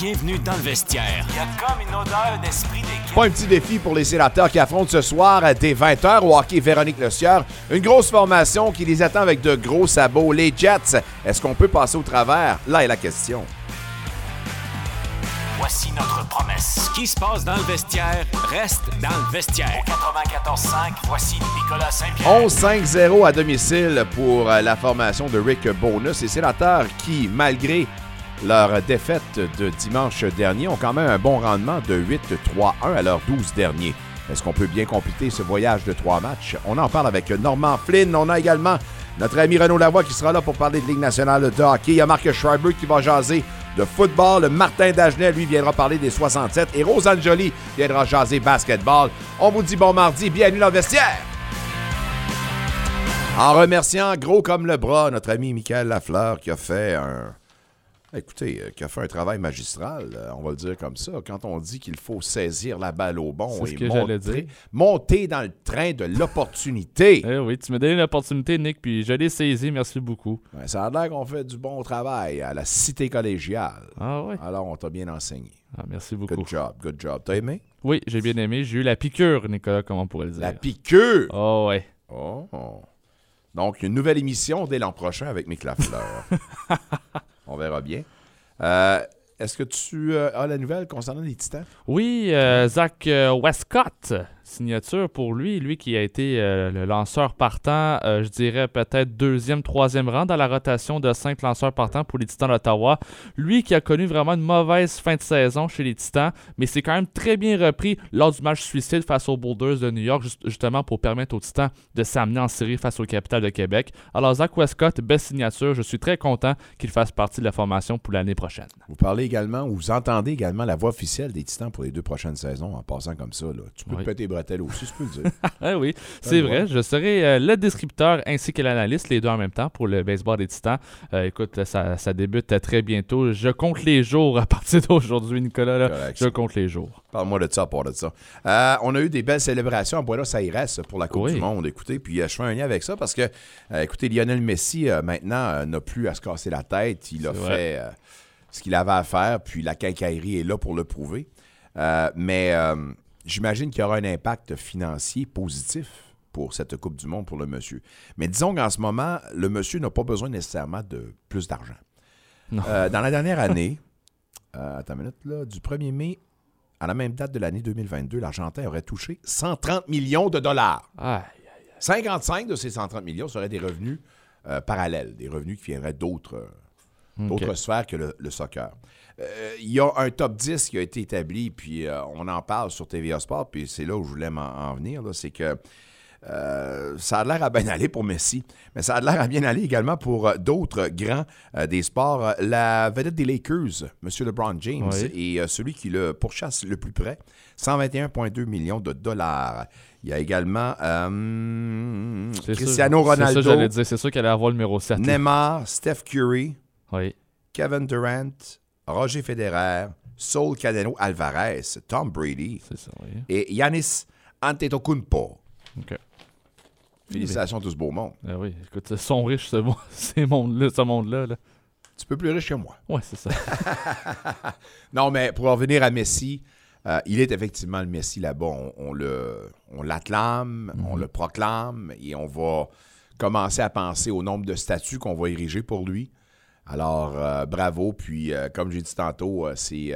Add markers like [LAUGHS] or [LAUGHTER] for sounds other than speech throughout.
bienvenue dans le vestiaire. Il y a comme une odeur d'esprit d'équipe. Pas un petit défi pour les sénateurs qui affrontent ce soir dès 20h au hockey Véronique Le Sieur. Une grosse formation qui les attend avec de gros sabots. Les Jets, est-ce qu'on peut passer au travers? Là est la question. Voici notre promesse. Ce qui se passe dans le vestiaire reste dans le vestiaire. Au 94.5, voici Nicolas Saint-Pierre. 11-5-0 à domicile pour euh, la formation de Rick Bonus. Les sénateurs qui, malgré leur défaite de dimanche dernier, ont quand même un bon rendement de 8-3-1 à leurs 12 derniers. Est-ce qu'on peut bien compléter ce voyage de trois matchs? On en parle avec Normand Flynn. On a également notre ami Renaud Lavoie qui sera là pour parler de Ligue nationale de hockey. Il y a Marc Schreiber qui va jaser de football. Martin Dagenet, lui, viendra parler des 67. Et Rose Anjoli viendra jaser basketball. On vous dit bon mardi. Bienvenue dans le vestiaire. En remerciant gros comme le bras notre ami Michael Lafleur qui a fait un Écoutez, euh, qui a fait un travail magistral, euh, on va le dire comme ça. Quand on dit qu'il faut saisir la balle au bon et monter, dire. monter dans le train de l'opportunité. [LAUGHS] Eh oui, tu m'as donné l'opportunité, Nick, puis je l'ai. Merci beaucoup. Ça a l'air qu'on fait du bon travail à la cité collégiale. Ah oui. Alors, on t'a bien enseigné. Ah, merci beaucoup. Good job, good job. T'as aimé? Oui, j'ai bien aimé. J'ai eu la piqûre, Nicolas, comment on pourrait le dire. La piqûre! Oh ouais. Oh. Donc, une nouvelle émission dès l'an prochain avec Mick Lafleur. [LAUGHS] on verra bien. Euh, Est-ce que tu euh, as la nouvelle concernant les Titans? Oui, euh, Zach Westcott, signature pour lui, lui qui a été euh, le lanceur partant, euh, je dirais peut-être deuxième, troisième rang dans la rotation de cinq lanceurs partants pour les Titans d'Ottawa. Lui qui a connu vraiment une mauvaise fin de saison chez les Titans, mais c'est quand même très bien repris lors du match suicide face aux Boulders de New York, juste- justement pour permettre aux Titans de s'amener en série face au Capital de Québec. Alors Zach Westcott, belle signature, je suis très content qu'il fasse partie de la formation pour l'année prochaine. Vous parlez également, ou vous entendez également la voix officielle des Titans pour les deux prochaines saisons en passant comme ça. Là. Tu peux Oui. te péter les bretelles aussi, je peux le dire. [LAUGHS] Ah oui, c'est vrai. Je serai euh, le descripteur ainsi que l'analyste, les deux en même temps, pour le baseball des Titans. Euh, écoute, ça, ça débute très bientôt. Je compte les jours à partir [LAUGHS] d'aujourd'hui, Nicolas. là. Je compte les jours. Parle-moi de ça, part de ça. Euh, on a eu des belles célébrations à Buenos Aires pour la Coupe Oui. du Monde. Écoutez, puis euh, je fais un lien avec ça parce que, euh, écoutez, Lionel Messi, maintenant, n'a plus à se casser la tête. Il a fait ce qu'il avait à faire, puis la quincaillerie est là pour le prouver. Euh, mais euh, j'imagine qu'il y aura un impact financier positif pour cette Coupe du Monde pour le monsieur. Mais disons qu'en ce moment, le monsieur n'a pas besoin nécessairement de plus d'argent. Euh, dans la dernière [LAUGHS] année, euh, attends une minute, là, du 1er mai à la même date de l'année 2022, l'Argentin aurait touché 130 millions de dollars. Aïe. 55 de ces 130 millions seraient des revenus euh, parallèles, des revenus qui viendraient d'autres d'autres sphères que le, le soccer. Euh, Il y a un top 10 qui a été établi, puis euh, on en parle sur TVA Sport, puis c'est là où je voulais m'en en venir, c'est que euh, ça a l'air à bien [LAUGHS] aller pour Messi, mais ça a l'air à bien aller également pour d'autres grands des sports. La vedette des Lakers, M. LeBron James, Oui. est celui qui le pourchasse le plus près, 121,2 millions de dollars. Il y a également Cristiano sûr. C'est ça, Ronaldo, j'allais dire. C'est sûr qu'elle allait avoir le numéro 7. là. Neymar, Steph Curry, Oui. Kevin Durant, Roger Federer, Saul Canelo Alvarez, Tom Brady ça, oui. et Yanis Antetokounmpo. OK. Félicitations à tout ce beau monde. Ah oui, écoute, ils sont riches, ce, [LAUGHS] ces mondes-là, ce monde-là. Là. Tu peux plus riche que moi. Ouais, c'est ça. [LAUGHS] Non, mais pour revenir à Messi, euh, il est effectivement le Messi là-bas. On, on le, on l'acclame, on le proclame et on va commencer à penser au nombre de statues qu'on va ériger pour lui. Alors, euh, bravo. Puis, euh, comme j'ai dit tantôt, euh, c'est,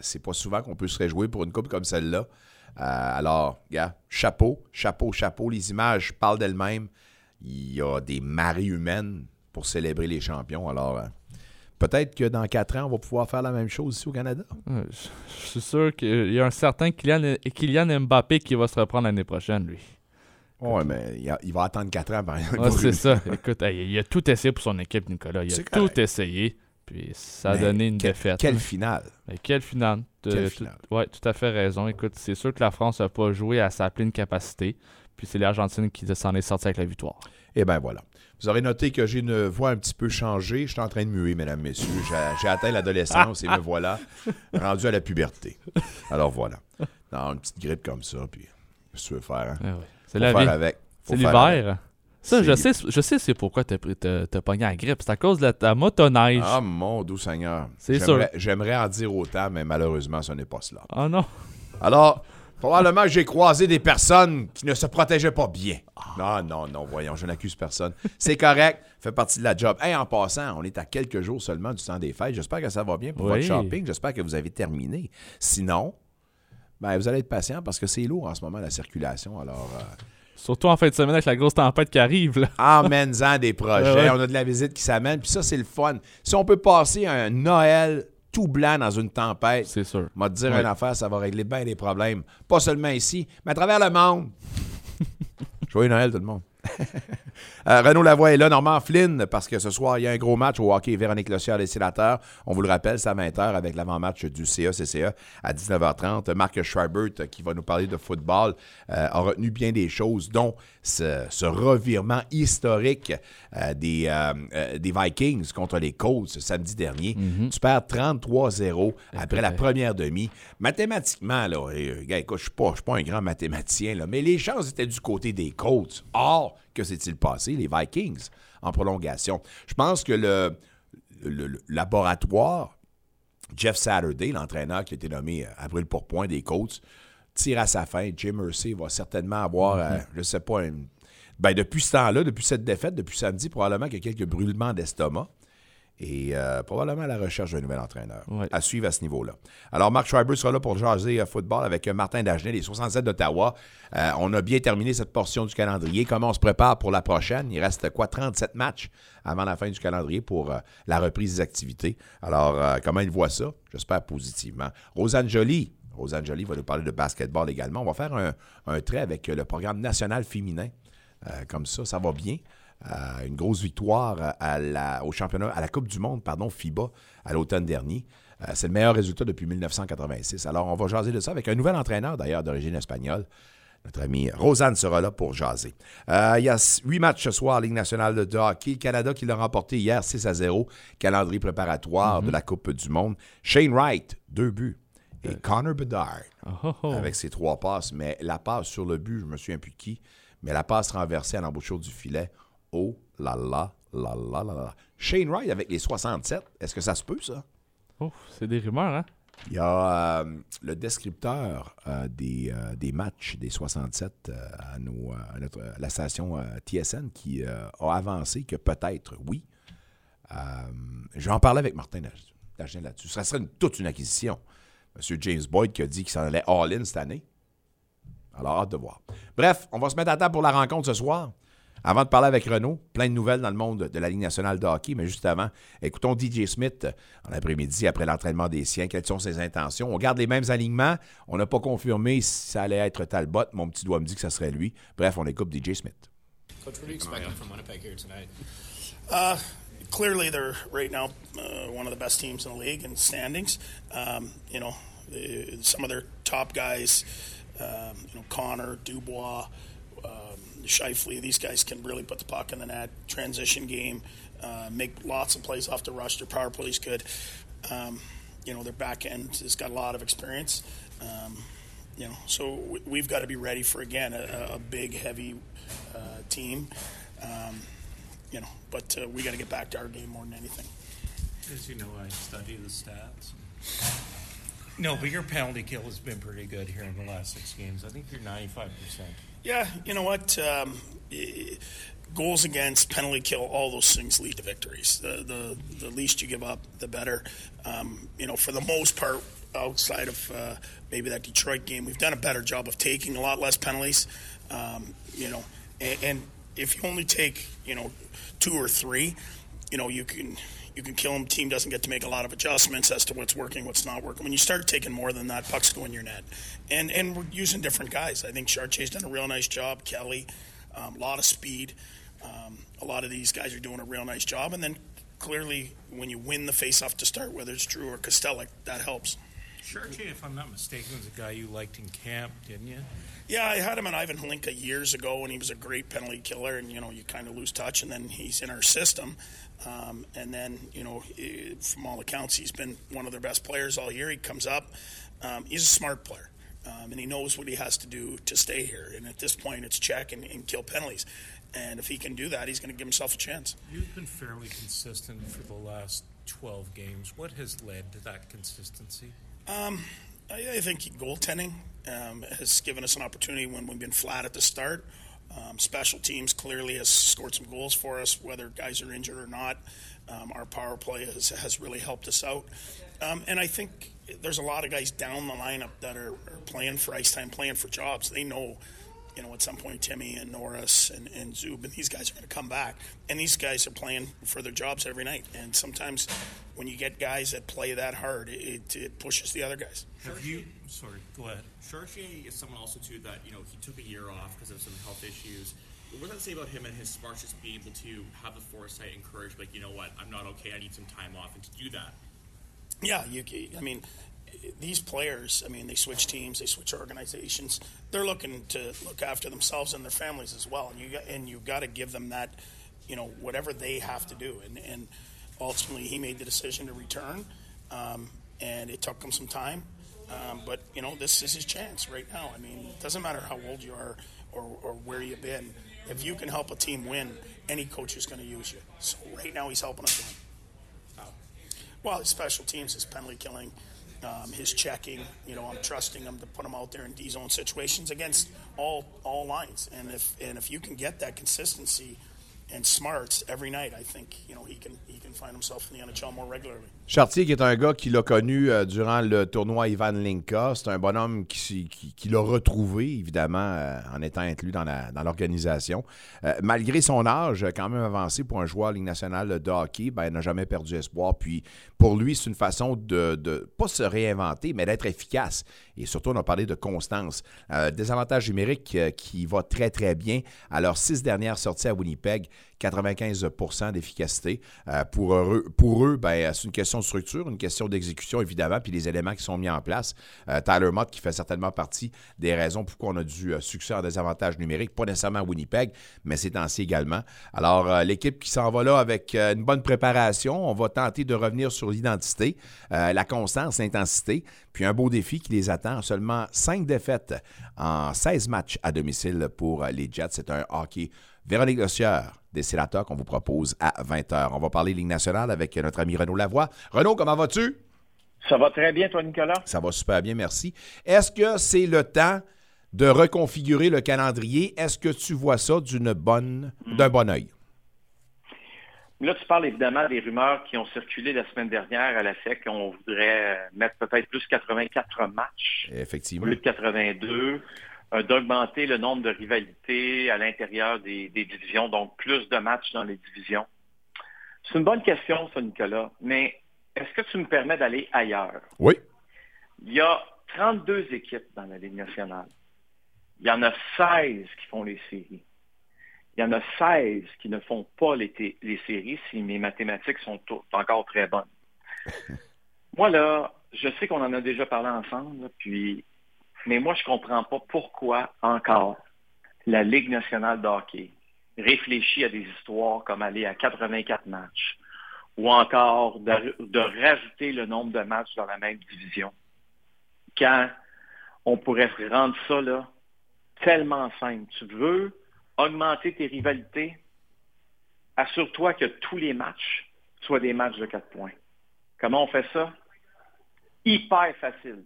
c'est pas souvent qu'on peut se réjouir pour une coupe comme celle-là. Alors, gars, chapeau, chapeau, chapeau. Les images parlent d'elles-mêmes. Il y a des marées humaines pour célébrer les champions. Alors, peut-être que dans quatre ans, on va pouvoir faire la même chose ici au Canada. Je, suis sûr qu'il y a un certain Kylian Mbappé qui va se reprendre l'année prochaine, lui. Oui, mais il, a- il va attendre 4 ans, exemple. Ouais, c'est [LAUGHS] ça. Écoute, hey, il a tout essayé pour son équipe, Nicolas. Il a tout correct. essayé. Puis ça a Mais donné une quel- défaite. Quelle finale? Mais quelle finale. Quelle finale? ouais, tout à fait raison. Écoute, c'est sûr que la France n'a pas joué à sa pleine capacité. Puis c'est l'Argentine qui s'en est sortie avec la victoire. Et bien voilà. Vous aurez noté que j'ai une voix un petit peu changée. Je suis en train de muer, mesdames, messieurs. J'ai, atteint l'adolescence et me voilà [LAUGHS] rendu à la puberté. Alors voilà. Dans une petite grippe comme ça, puis qu'est-ce que tu veux faire? Hein? Ah ouais. C'est la vie. avec. C'est l'hiver. Ça, je sais, je sais c'est pourquoi t'as as, pogné la grippe. C'est à cause de ta motoneige. Ah, mon doux Seigneur. C'est sûr. J'aimerais en dire autant, mais malheureusement, ce n'est pas cela. Ah non. Alors, probablement que j'ai croisé des personnes qui ne se protégeaient pas bien. Non, non, non, voyons, je n'accuse personne. C'est correct, fait partie de la job. Hey, en passant, on est à quelques jours seulement du temps des fêtes. J'espère que ça va bien pour votre shopping. J'espère que vous avez terminé. Sinon, ben, vous allez être patient parce que c'est lourd en ce moment, la circulation. Alors. Euh, Surtout en fin de semaine avec la grosse tempête qui arrive. [LAUGHS] Emmène-en des projets. On a de la visite qui s'amène. Puis ça, c'est le fun. Si on peut passer un Noël tout blanc dans une tempête, c'est sûr. Moi, te dire une affaire, ça va régler bien des problèmes. Pas seulement ici, mais à travers le monde. [LAUGHS] Joyeux Noël, tout le monde. [LAUGHS] Euh, Renaud Lavoie est là, Normand Flynn, parce que ce soir, il y a un gros match au hockey Véronique Lossière des sénateurs. On vous le rappelle, c'est à 20h avec l'avant-match du CA-CCA à 19h30. Marc Schreibert, qui va nous parler de football, euh, a retenu bien des choses, dont ce, revirement historique euh, des, des Vikings contre les Colts samedi dernier. Mhm. Tu perds 33-0 après la première demi. Mathématiquement, là, écoute, je ne suis pas, un grand mathématicien, là, mais les chances étaient du côté des Colts. Or, que s'est-il passé? Les Vikings en prolongation. Je pense que le, laboratoire, Jeff Saturday, l'entraîneur qui a été nommé à brûle pour point des Colts, tire à sa fin. Jim Mercy va certainement avoir, mm-hmm. euh, je ne sais pas, ben depuis ce temps-là, depuis cette défaite, depuis samedi, probablement qu'il y a quelques brûlements d'estomac et euh, probablement à la recherche d'un nouvel entraîneur. À suivre à ce niveau-là. Alors, Mark Schreiber sera là pour jaser euh, football avec Martin Dagenet, les 67 d'Ottawa. on a bien terminé cette portion du calendrier. Comment on se prépare pour la prochaine? Il reste quoi? 37 matchs avant la fin du calendrier pour la reprise des activités? Alors, comment il voit ça? J'espère positivement. Rosanne Jolie. Rosanne Jolie va nous parler de basketball également. On va faire un, un trait avec le programme national féminin. comme ça, ça va bien. Euh, une grosse victoire à la, au championnat, à la Coupe du Monde, pardon, FIBA, à l'automne dernier. Euh, c'est le meilleur résultat depuis 1986. Alors, on va jaser de ça avec un nouvel entraîneur, d'ailleurs, d'origine espagnole. Notre ami Rosanne sera là pour jaser. Euh, il y a huit matchs ce soir Ligue nationale de hockey. Canada qui l'a remporté hier 6 à 0. Calendrier préparatoire de mhm. la Coupe du Monde. Shane Wright, deux buts. Et Connor Bedard oh, avec ses trois passes. Mais la passe sur le but, je me souviens plus qui, mais la passe renversée à l'embouchure du filet. Oh là là, là là là là. Shane Wright avec les 67, est-ce que ça se peut, ça? Oh, c'est des rumeurs, hein? Il y a euh, le descripteur euh, des, euh, des, matchs des 67 à, nos, notre, la station TSN qui a avancé que peut-être, oui. je vais en parler avec Martin Dagen là-dessus. Ça serait toute une acquisition. M. James Boyd qui a dit qu'il s'en allait all-in cette année. Alors, hâte de voir. Bref, on va se mettre à table pour la rencontre ce soir. Avant de parler avec Renault, plein de nouvelles dans le monde de la Ligue nationale de hockey, mais juste avant, écoutons DJ Smith en après-midi après l'entraînement des siens. Quelles sont ses intentions? On garde les mêmes alignements. On n'a pas confirmé si ça allait être Talbot. Mon petit doigt me dit que ça serait lui. Bref, on écoute DJ Smith. Coach, what are you expecting from Winnipeg here tonight? Uh, clearly, they're right now uh, one of the best teams in the league in standings. Um, you know, some of their top guys, um, you know, Connor, Dubois, um, Shifley. These guys can really put the puck in the net, transition game, uh, make lots of plays off the rush. Their power plays good. Um, you know, their back end has got a lot of experience. Um, you know, so we've got to be ready for again a, a big, heavy uh, team. You know, but uh, we got to get back to our game more than anything. As you know, I study the stats. No, but your penalty kill has been pretty good here in the last six games. I think you're 95%. Yeah, you know what? Um, goals against, penalty kill, all those things lead to victories. The the, the least you give up, the better. Um, you know, for the most part, outside of uh, maybe that Detroit game, we've done a better job of taking a lot less penalties. Um, you know, and, and if you only take you know two or three, you know you can you can kill them. Team doesn't get to make a lot of adjustments as to what's working, what's not working. When you start taking more than that, pucks go in your net. And and we're using different guys. I think Chartier's done a real nice job. Kelly, um, a lot of speed. Um, a lot of these guys are doing a real nice job. And then clearly, when you win the faceoff to start, whether it's Drew or Costello, that helps. Chartier, if I'm not mistaken, was a guy you liked in camp, didn't you? Yeah, I had him in Ivan Hlinka years ago, and he was a great penalty killer. And you know, you kind of lose touch, and then he's in our system. Um, and then, you know, from all accounts, he's been one of their best players all year. He comes up. Um, he's a smart player, um, and he knows what he has to do to stay here. And at this point, it's check and, and, kill penalties. And if he can do that, he's going to give himself a chance. You've been fairly consistent for the last 12 games. What has led to that consistency? Um, I, I, think goaltending um, has given us an opportunity when we've been flat at the start. Um, special teams clearly has scored some goals for us, whether guys are injured or not. Um, our power play has, has really helped us out. Um, and I think there's a lot of guys down the lineup that are, are playing for ice time, playing for jobs. They know you know, at some point Timmy and Norris and, and Zub and these guys are going to come back. And these guys are playing for their jobs every night. And sometimes when you get guys that play that hard, it, it pushes the other guys. Have you, sorry, go ahead. Chartier is someone also, too, that, you know, he took a year off because of some health issues. What does that say about him and his smarts just being able to have the foresight and courage, like, you know what, I'm not okay, I need some time off, and to do that? Yeah, you, I mean, these players, I mean, they switch teams, they switch organizations. They're looking to look after themselves and their families as well, and you got, and you got to give them that, you know, whatever they have to do. And, and ultimately, he made the decision to return, um, and it took him some time. Um, but you know, this is his chance right now. I mean, it doesn't matter how old you are or, or where you've been. If you can help a team win, any coach is going to use you. So right now, he's helping us win. Well, his special teams, his penalty killing um, his checking. You know, I'm trusting him to put him out there in D zone situations against all all lines. And if and if you can get that consistency and smarts every night, I think you know he can he can find himself in the NHL more regularly. Chartier, qui est un gars qui l'a connu euh, durant le tournoi Ivan Linka, c'est un bonhomme qui, qui, l'a retrouvé, évidemment, euh, en étant inclus dans, l'organisation. Euh, malgré son âge, quand même avancé pour un joueur Ligue nationale de hockey, ben, il n'a jamais perdu espoir. Puis pour lui, c'est une façon de, de, pas se réinventer, mais d'être efficace. Et surtout, on a parlé de constance. des avantages numériques qui va très, très bien. À leurs six dernières sorties à Winnipeg, 95% d'efficacité. pour eux, pour eux ben, c'est une question de structure, une question d'exécution, évidemment, puis les éléments qui sont mis en place. Euh, Tyler Mott, qui fait certainement partie des raisons pourquoi on a du euh, succès en désavantage numérique, pas nécessairement à Winnipeg, mais c'est ainsi également. Alors, euh, l'équipe qui s'en va là avec une bonne préparation, on va tenter de revenir sur l'identité, la constance, l'intensité, puis un beau défi qui les attend. Seulement cinq défaites en 16 matchs à domicile pour les Jets. C'est un hockey Véronique Dossier des Sénateurs qu'on vous propose à 20h. On va parler Ligue nationale avec notre ami Renaud Lavoie. Renaud, comment vas-tu? Ça va très bien, toi, Nicolas? Ça va super bien, merci. Est-ce que c'est le temps de reconfigurer le calendrier? Est-ce que tu vois ça d'une bonne, d'un bon oeil? Là, tu parles évidemment des rumeurs qui ont circulé la semaine dernière à la SEC. On voudrait mettre peut-être plus 84 matchs. Effectivement. Lieu de 82. Euh, d'augmenter le nombre de rivalités à l'intérieur des, divisions, donc plus de matchs dans les divisions. C'est une bonne question, ça, Nicolas, mais est-ce que tu me permets d'aller ailleurs? Oui. Il y a 32 équipes dans la Ligue nationale. Il y en a 16 qui font les séries. Il y en a 16 qui ne font pas les, les séries si mes mathématiques sont encore très bonnes. [LAUGHS] Moi, là, je sais qu'on en a déjà parlé ensemble, puis mais moi, je comprends pas pourquoi encore la Ligue nationale de hockey réfléchit à des histoires comme aller à 84 matchs ou encore de, rajouter le nombre de matchs dans la même division. Quand on pourrait rendre ça là, tellement simple. Tu veux augmenter tes rivalités, assure-toi que tous les matchs soient des matchs de 4 points. Comment on fait ça? Hyper facile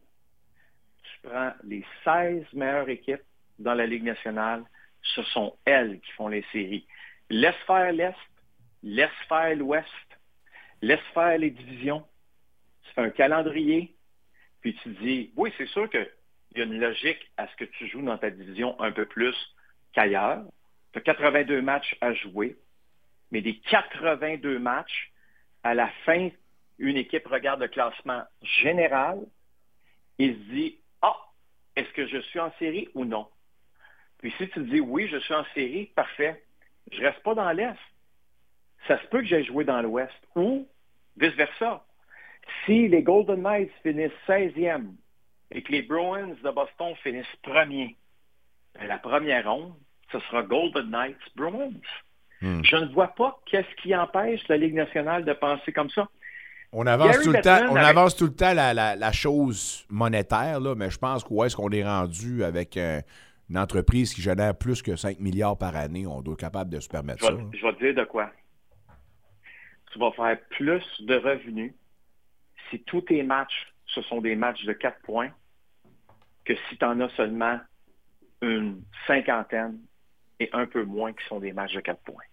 prends les 16 meilleures équipes dans la Ligue nationale, ce sont elles qui font les séries. Laisse faire l'Est, laisse faire l'Ouest, laisse faire les divisions. Tu fais un calendrier, puis tu dis, oui, c'est sûr qu'il y a une logique à ce que tu joues dans ta division un peu plus qu'ailleurs. Tu as 82 matchs à jouer, mais des 82 matchs, à la fin, une équipe regarde le classement général et se dit, est-ce que je suis en série ou non? Puis si tu dis oui, je suis en série, parfait. Je ne reste pas dans l'Est. Ça se peut que j'aille jouer dans l'Ouest. Ou vice-versa. Si les Golden Knights finissent 16e et que les Bruins de Boston finissent premier, ben, la première ronde, ce sera Golden Knights Bruins. Hmm. Je ne vois pas qu'est-ce qui empêche la Ligue nationale de penser comme ça. On avance, tout le, temps, on avance tout le temps la, chose monétaire, là, mais je pense où est-ce qu'on est rendu avec une entreprise qui génère plus que 5 milliards par année, on doit être capable de se permettre ça. Je vais te dire de quoi. Tu vas faire plus de revenus si tous tes matchs, ce sont des matchs de 4 points, que si tu en as seulement une cinquantaine et un peu moins qui sont des matchs de 4 points.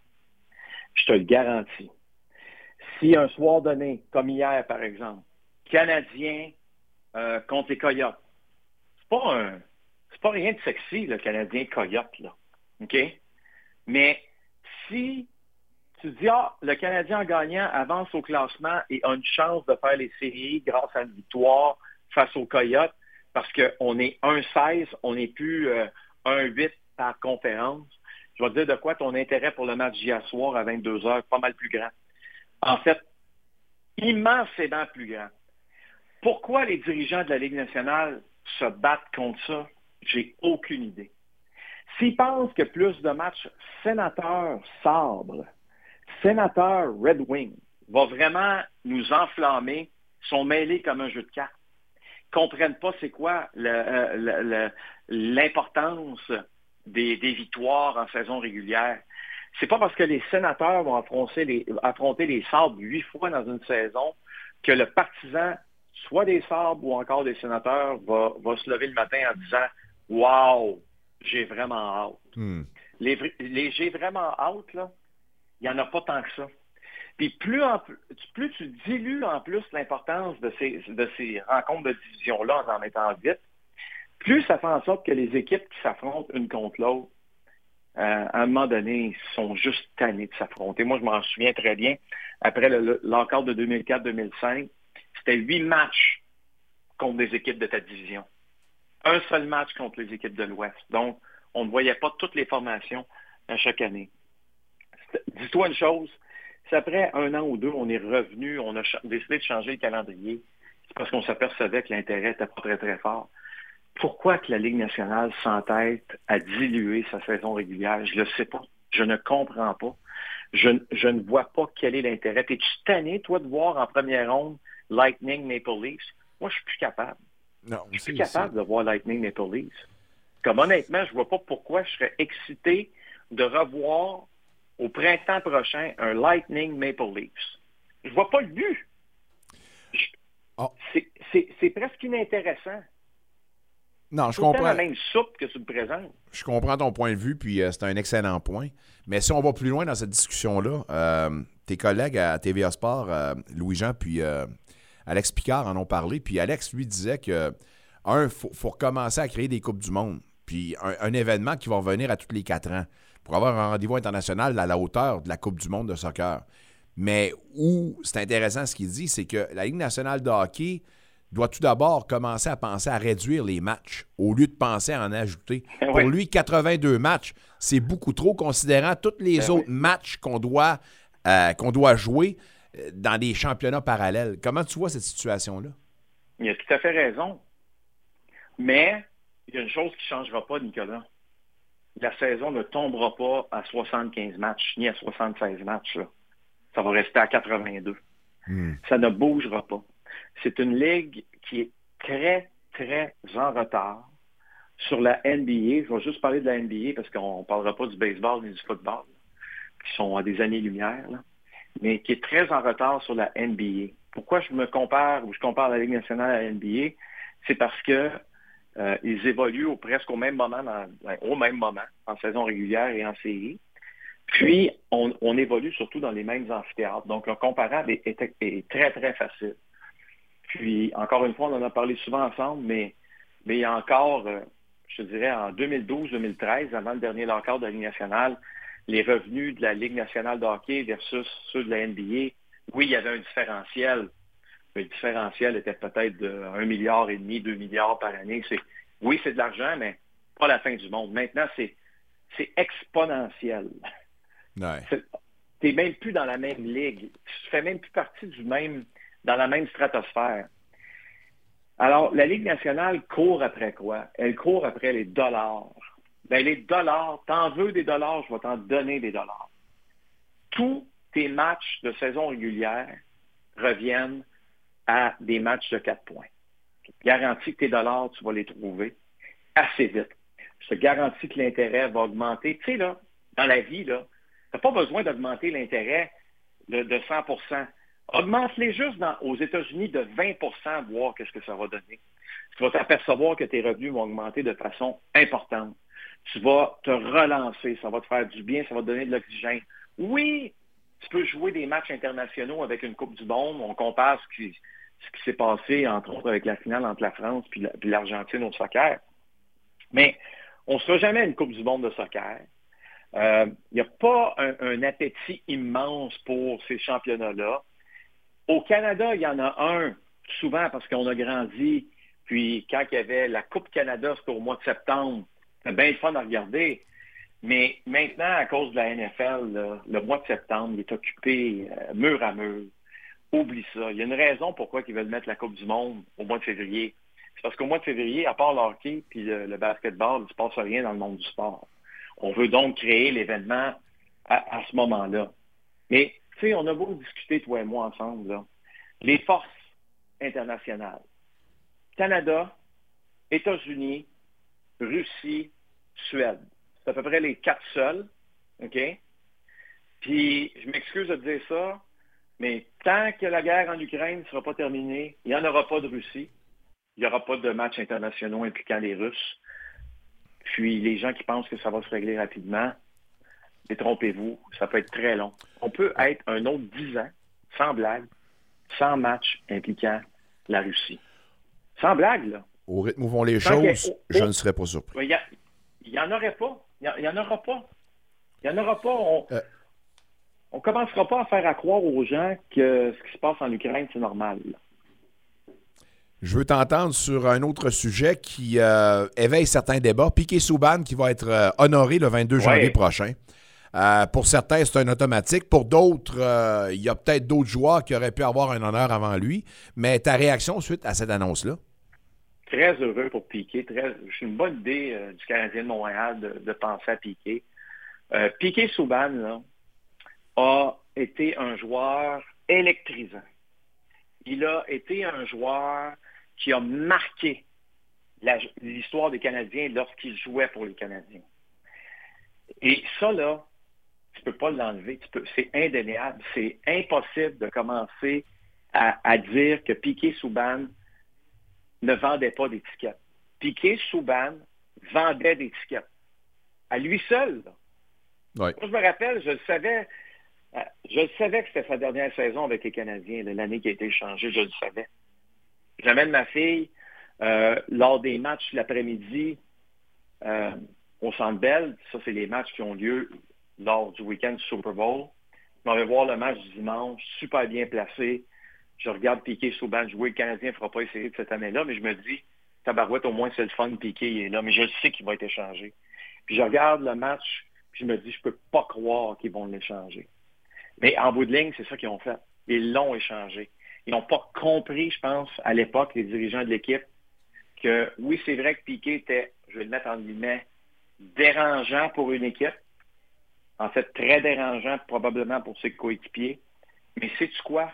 Je te le garantis. Si un soir donné, comme hier par exemple, Canadien euh, contre les Coyotes, c'est pas un, c'est pas rien de sexy, le Canadien Coyote, là. OK? Mais si tu dis, ah, le Canadien gagnant avance au classement et a une chance de faire les séries grâce à une victoire face aux Coyotes, parce qu'on est 1-16, on n'est plus 1-8 euh, par conférence. Je vais te dire de quoi ton intérêt pour le match d'hier soir à 22 heures, pas mal plus grand. En fait, immensément plus grand. Pourquoi les dirigeants de la Ligue nationale se battent contre ça? J'ai aucune idée. S'ils pensent que plus de matchs sénateur-sabre, sénateur-Red Wing va vraiment nous enflammer, sont mêlés comme un jeu de cartes, comprennent pas c'est quoi euh, l'importance des, victoires en saison régulière. C'est pas parce que les sénateurs vont affronter les, affronter les sabres huit fois dans une saison que le partisan, soit des sabres ou encore des sénateurs, va, va se lever le matin en disant Wow, j'ai vraiment hâte. Hmm. Les, j'ai vraiment hâte, là, il n'y en a pas tant que ça. Puis plus, en, plus tu dilues en plus l'importance de ces, de ces rencontres de division-là en en mettant vite, plus ça fait en sorte que les équipes qui s'affrontent une contre l'autre, euh, à un moment donné, sont juste tannées de s'affronter. Moi, je m'en souviens très bien. Après l'encore de 2004-2005, c'était huit matchs contre des équipes de ta division un seul match contre les équipes de l'Ouest. Donc, on ne voyait pas toutes les formations à chaque année. Dis-toi une chose, c'est après un an ou deux, on est revenu, on a décidé de changer le calendrier. C'est parce qu'on s'apercevait que l'intérêt n'était pas très, très fort. Pourquoi que la Ligue nationale s'entête à diluer sa saison régulière? Je ne le sais pas. Je ne comprends pas. Je, ne vois pas quel est l'intérêt. Es-tu tanné, toi, de voir en première ronde Lightning Maple Leafs? Moi, je suis plus capable. Non, je suis capable de voir Lightning Maple Leafs. Comme honnêtement, je ne vois pas pourquoi je serais excité de revoir au printemps prochain un Lightning Maple Leafs. Je ne vois pas le but. Ah. C'est presque inintéressant. Non, je comprends. la même soupe que tu me présentes. Je comprends ton point de vue, puis euh, c'est un excellent point. Mais si on va plus loin dans cette discussion-là, euh, tes collègues à TVA Sport, euh, Louis-Jean, puis Alex Picard en ont parlé. Puis Alex, lui, disait que, un, il faut, recommencer à créer des Coupes du Monde. Puis un, événement qui va revenir à tous les quatre ans pour avoir un rendez-vous international à la hauteur de la Coupe du Monde de soccer. Mais où c'est intéressant ce qu'il dit, c'est que la Ligue nationale de hockey doit tout d'abord commencer à penser à réduire les matchs au lieu de penser à en ajouter. Eh pour lui, 82 matchs, c'est beaucoup trop, considérant tous les eh autres matchs qu'on doit, euh, qu'on doit jouer. Euh, dans des championnats parallèles. Comment tu vois cette situation-là? Il a tout à fait raison. Mais il y a une chose qui ne changera pas, Nicolas. La saison ne tombera pas à 75 matchs, ni à 76 matchs. Ça va rester à 82. Hmm. Ça ne bougera pas. C'est une ligue qui est très, très en retard sur la NBA. Je vais juste parler de la NBA parce qu'on ne parlera pas du baseball ni du football, qui sont à des années-lumière mais qui est très en retard sur la NBA. Pourquoi je me compare ou je compare la Ligue nationale à la NBA? C'est parce que euh, ils évoluent presque au même moment, ben, au même moment, en saison régulière et en série. Puis, on, évolue surtout dans les mêmes amphithéâtres. Donc, le comparable est, très, très facile. Puis, encore une fois, on en a parlé souvent ensemble, mais, mais il y a encore, euh, je dirais, en 2012-2013, avant le dernier lockout de la Ligue nationale, les revenus de la Ligue nationale de hockey versus ceux de la NBA, oui, il y avait un différentiel, mais le différentiel était peut-être de 1 milliard et demi, 2 milliards par année. oui, c'est de l'argent, mais pas la fin du monde. Maintenant, c'est, exponentiel. Ouais. Tu n'es même plus dans la même ligue. Tu fais même plus partie du même, dans la même stratosphère. Alors, la Ligue nationale court après quoi? Elle court après les dollars ben les dollars, t'en veux des dollars, je vais t'en donner des dollars. Tous tes matchs de saison régulière reviennent à des matchs de 4 points. Garantie que tes dollars, tu vas les trouver assez vite. je te garantis que l'intérêt va augmenter. Tu sais, là, dans la vie, tu n'as pas besoin d'augmenter l'intérêt de, 100 Augmente-les juste aux États-Unis de 20% voir qu'est-ce que ça va donner. Tu vas t'apercevoir que tes revenus vont augmenter de façon importante. Tu vas te relancer, ça va te faire du bien, ça va te donner de l'oxygène. Oui, tu peux jouer des matchs internationaux avec une Coupe du Monde. On compare ce qui, ce qui s'est passé, entre autres, avec la finale entre la France et l'Argentine au soccer. Mais on ne sera jamais une Coupe du Monde de soccer. Il euh, n'y a pas un, appétit immense pour ces championnats-là. Au Canada, il y en a un, souvent parce qu'on a grandi. Puis quand il y avait la Coupe Canada, c'était au mois de septembre. C'était bien le fun à regarder. Mais maintenant, à cause de la NFL, le mois de septembre, il est occupé euh, mur à mur. Oublie ça. Il y a une raison pourquoi ils veulent mettre la Coupe du Monde au mois de février. C'est parce qu'au mois de février, à part le hockey puis le, basketball, il ne se passe rien dans le monde du sport. On veut donc créer l'événement à, ce moment-là. Mais, tu sais, on a beau discuter, toi et moi, ensemble, les forces internationales. Canada, États-Unis, Russie, Suède. C'est à peu près les quatre seuls. OK? Puis, je m'excuse de dire ça, mais tant que la guerre en Ukraine ne sera pas terminée, il n'y en aura pas de Russie. Il n'y aura pas de matchs internationaux impliquant les Russes. Puis les gens qui pensent que ça va se régler rapidement, détrompez-vous, ça peut être très long. On peut être un autre dix ans, sans blague, sans match impliquant la Russie. Sans blague, là. Au rythme où vont les choses, je ne serais pas surpris. Il n'y en aurait pas. Il n'y en aura pas. Il n'y en aura pas. On ne euh. commencera pas à faire à croire aux gens que ce qui se passe en Ukraine, c'est normal. Je veux t'entendre sur un autre sujet qui euh, éveille certains débats. Piquet Souban qui va être euh, honoré le 22 janvier prochain. Euh, pour certains, c'est un automatique. Pour d'autres, il y a peut-être d'autres joueurs qui auraient pu avoir un honneur avant lui. Mais ta réaction suite à cette annonce-là? Très heureux pour Piquet. Très, c'est une bonne idée du Canadien de Montréal de, penser à Piquet. Piquet Souban a été un joueur électrisant. Il a été un joueur qui a marqué l'histoire des Canadiens lorsqu'ils jouaient pour les Canadiens. Et ça, là, tu ne peux pas l'enlever. C'est indéniable. C'est impossible de commencer à, dire que Piquet Souban ne vendait pas d'étiquettes. Piquet Souban vendait d'étiquettes. À lui seul. Moi, je me rappelle, je le savais, euh, je savais que c'était sa dernière saison avec les Canadiens, l'année qui a été échangée, je le savais. J'amène ma fille euh, lors des matchs l'après-midi euh, au Centre Bell. Ça, c'est les matchs qui ont lieu lors du week-end du Super Bowl. Je m'en vais voir le match du dimanche, super bien placé. Je regarde Piqué Souban jouer. Le Canadien ne fera pas essayer de cette année-là, mais je me dis, tabarouette, au moins c'est le fun, Piqué il est là. Mais je sais qu'il va être échangé. Puis je regarde le match, puis je me dis, je peux pas croire qu'ils vont l'échanger. Mais en bout de ligne, c'est ça qu'ils ont fait. Ils l'ont échangé. Ils n'ont pas compris, je pense, à l'époque, les dirigeants de l'équipe, que oui, c'est vrai que Piquet était, je vais le mettre en guillemets, dérangeant pour une équipe. En fait, très dérangeant probablement pour ses coéquipiers. Mais sais-tu quoi?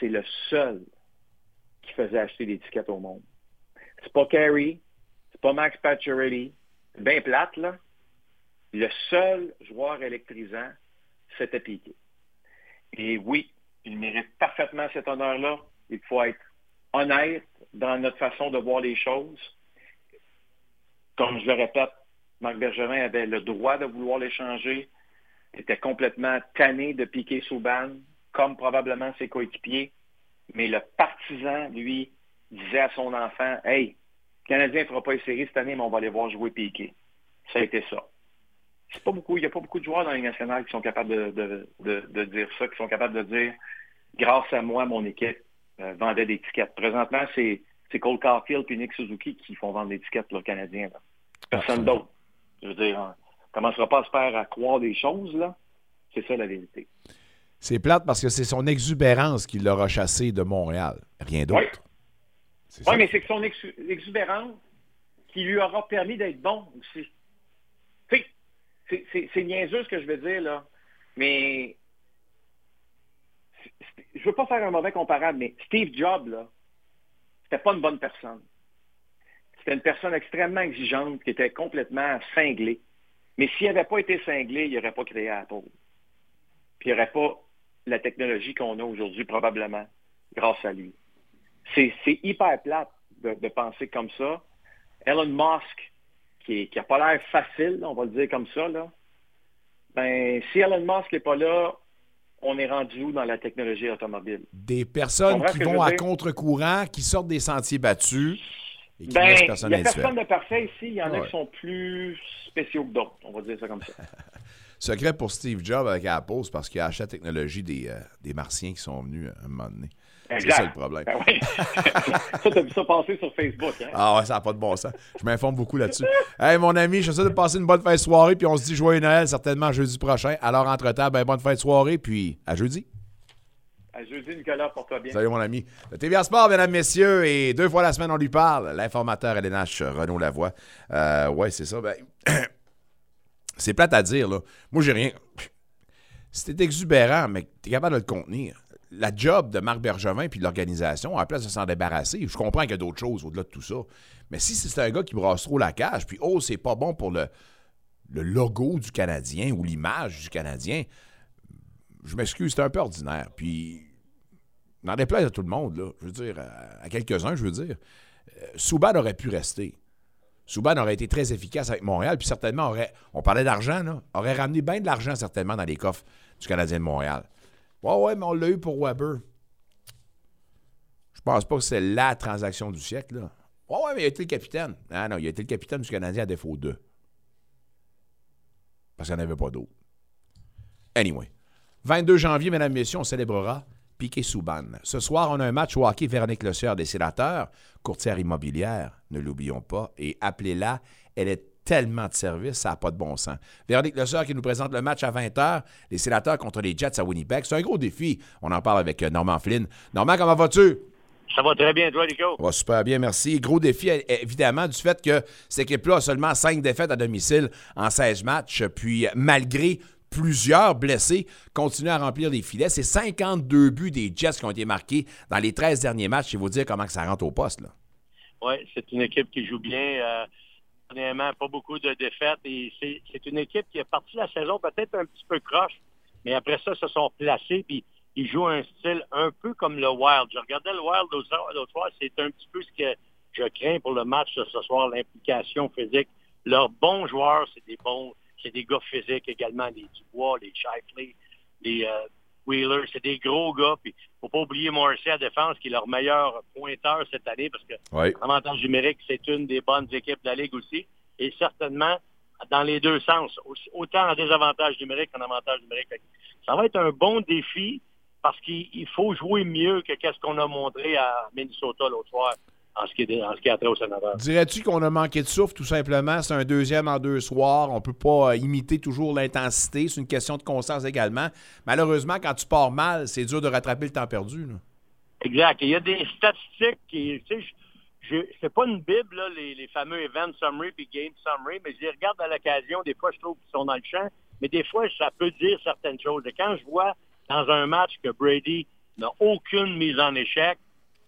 C'est le seul qui faisait acheter l'étiquette au monde. C'est pas Carey, c'est pas Max Pacioretty, bien plate, là. Le seul joueur électrisant, c'était Piquet. Et oui, il mérite parfaitement cet honneur-là. Il faut être honnête dans notre façon de voir les choses. Comme je le répète, Marc Bergevin avait le droit de vouloir l'échanger. Était complètement tanné de piquer Souban, comme probablement ses coéquipiers. Mais le partisan, lui, disait à son enfant Hey, le Canadien ne fera pas essayer cette année, mais on va aller voir jouer Piqué. Ça a été ça pas beaucoup, il n'y a pas beaucoup de joueurs dans les nationales qui sont capables de, dire ça, qui sont capables de dire grâce à moi, mon équipe euh, vendait des tickets. Présentement, c'est Cole Caulfield et Nick Suzuki qui font vendre des tickets pour le Canadien. Personne d'autre. Je veux dire, on ne commencera pas à se faire à croire des choses, là. C'est ça la vérité. C'est plate parce que c'est son exubérance qui l'aura chassé de Montréal. Rien d'autre. Oui, mais c'est que son exubérance qui lui aura permis d'être bon aussi c'est niaiseux ce que je veux dire, là. Mais je veux pas faire un mauvais comparable, mais Steve Jobs, là, c'était pas une bonne personne. C'était une personne extrêmement exigeante qui était complètement cinglée. Mais s'il n'avait pas été cinglé, il n'aurait pas créé Apple. Puis il n'y aurait pas la technologie qu'on a aujourd'hui, probablement, grâce à lui. C'est hyper plate de, penser comme ça. Elon Musk, qui n'a pas l'air facile, on va le dire comme ça, là, ben, si Elon Musk n'est pas là, on est rendu où dans la technologie automobile? Des personnes qui vont à contre-courant, qui sortent des sentiers battus et qui ben, personne Il n'y a personne de parfait ici. Il y en a qui sont plus spéciaux que d'autres. On va dire ça comme ça. [LAUGHS] Secret pour Steve Jobs avec Apple, parce qu'il a acheté la technologie des, euh, des Martiens qui sont venus à un moment donné. C'est ça le problème. Ben oui. [LAUGHS] ça, t'as vu ça passer sur Facebook. Hein? Ah ouais, ça n'a pas de bon sens. Je m'informe beaucoup là-dessus. [LAUGHS] hey, mon ami, je souhaite de passer une bonne fin de soirée, puis on se dit joyeux Noël certainement jeudi prochain. Alors, entre-temps, ben, bonne fin de soirée, puis à jeudi. À jeudi, Nicolas, pour toi bien. Salut, mon ami. Le TVA Sport, mesdames, messieurs, et deux fois la semaine, on lui parle. L'informateur LNH Renaud Lavoie. Euh, ouais, c'est ça. Ben, [CLEARS THROAT] c'est plate à dire, là. Moi, j'ai rien. C'était exubérant, mais tu es capable de le contenir la job de Marc Bergevin puis de l'organisation, à place de s'en débarrasser, je comprends qu'il y a d'autres choses au-delà de tout ça. Mais si c'est un gars qui brasse trop la cage, puis oh, c'est pas bon pour le logo du Canadien ou l'image du Canadien, je m'excuse, c'est un peu ordinaire. Puis, n'en déplaise à tout le monde, là. Je veux dire, à, quelques-uns, je veux dire. Euh, Souban aurait pu rester. Souban aurait été très efficace avec Montréal, puis certainement aurait, on parlait d'argent, là, aurait ramené bien de l'argent certainement dans les coffres du Canadien de Montréal. Ouais, ouais, mais on l'a eu pour Weber. Je pense pas que c'est la transaction du siècle, là. Ouais, ouais, mais il a été le capitaine. Ah non, il a été le capitaine du Canadien à défaut d'eux. Parce qu'il n'y en avait pas d'autres. Anyway. 22 janvier, mesdames et messieurs, on célébrera Piquet Souban. Ce soir, on a un match au hockey Véronique Le Sieur des sénateurs, courtière immobilière, ne l'oublions pas, et appelez-la, elle est tellement de services, ça n'a pas de bon sens. Véronique Le qui nous présente le match à 20h, les sénateurs contre les Jets à Winnipeg. C'est un gros défi. On en parle avec euh, Normand Flynn. Normand, comment vas-tu? Ça va très bien, toi, Nico? Ça va super bien, merci. Gros défi, évidemment, du fait que cette équipe-là a seulement 5 défaites à domicile en 16 matchs. Puis, malgré plusieurs blessés, continue à remplir les filets. C'est 52 buts des Jets qui ont été marqués dans les 13 derniers matchs. Je vais vous dire comment ça rentre au poste. Oui, c'est une équipe qui joue bien. Euh, pas beaucoup de défaites. Et c'est une équipe qui a parti la saison peut-être un petit peu croche, mais après ça, se sont placés, puis ils jouent un style un peu comme le Wild. Je regardais le Wild l'autre soir, c'est un petit peu ce que je crains pour le match de ce soir, l'implication physique. Leurs bons joueurs, c'est des bons, c'est des gars physiques également, les Dubois, les Shifley, les euh, Wheeler, c'est des gros gars. Puis faut pas oublier Morrissey à défense, qui est leur meilleur pointeur cette année, parce que l'avantage numérique, c'est une des bonnes équipes de la Ligue aussi. Et certainement, dans les deux sens, autant en désavantage numérique qu'en avantage numérique. Ça va être un bon défi parce qu'il faut jouer mieux que ce qu'on a montré à Minnesota l'autre soir en ce, qui est, en ce qui a trait au sénateur. Dirais-tu qu'on a manqué de souffle, tout simplement? C'est un deuxième en deux soirs. On ne peut pas euh, imiter toujours l'intensité. C'est une question de constance également. Malheureusement, quand tu pars mal, c'est dur de rattraper le temps perdu. Exact. Il y a des statistiques qui... Tu sais, c'est pas une bible, là, les, fameux event summary puis game summary, mais je les regarde à l'occasion. Des fois, je trouve qu'ils sont dans le champ, mais des fois, ça peut dire certaines choses. Et quand je vois dans un match que Brady n'a aucune mise en échec,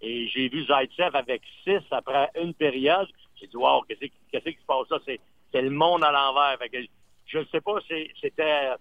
et j'ai vu Zaitsev avec six après une période. J'ai dit, wow, qu'est-ce qui se passe là? C'est le monde à l'envers. Je ne sais pas, c'était.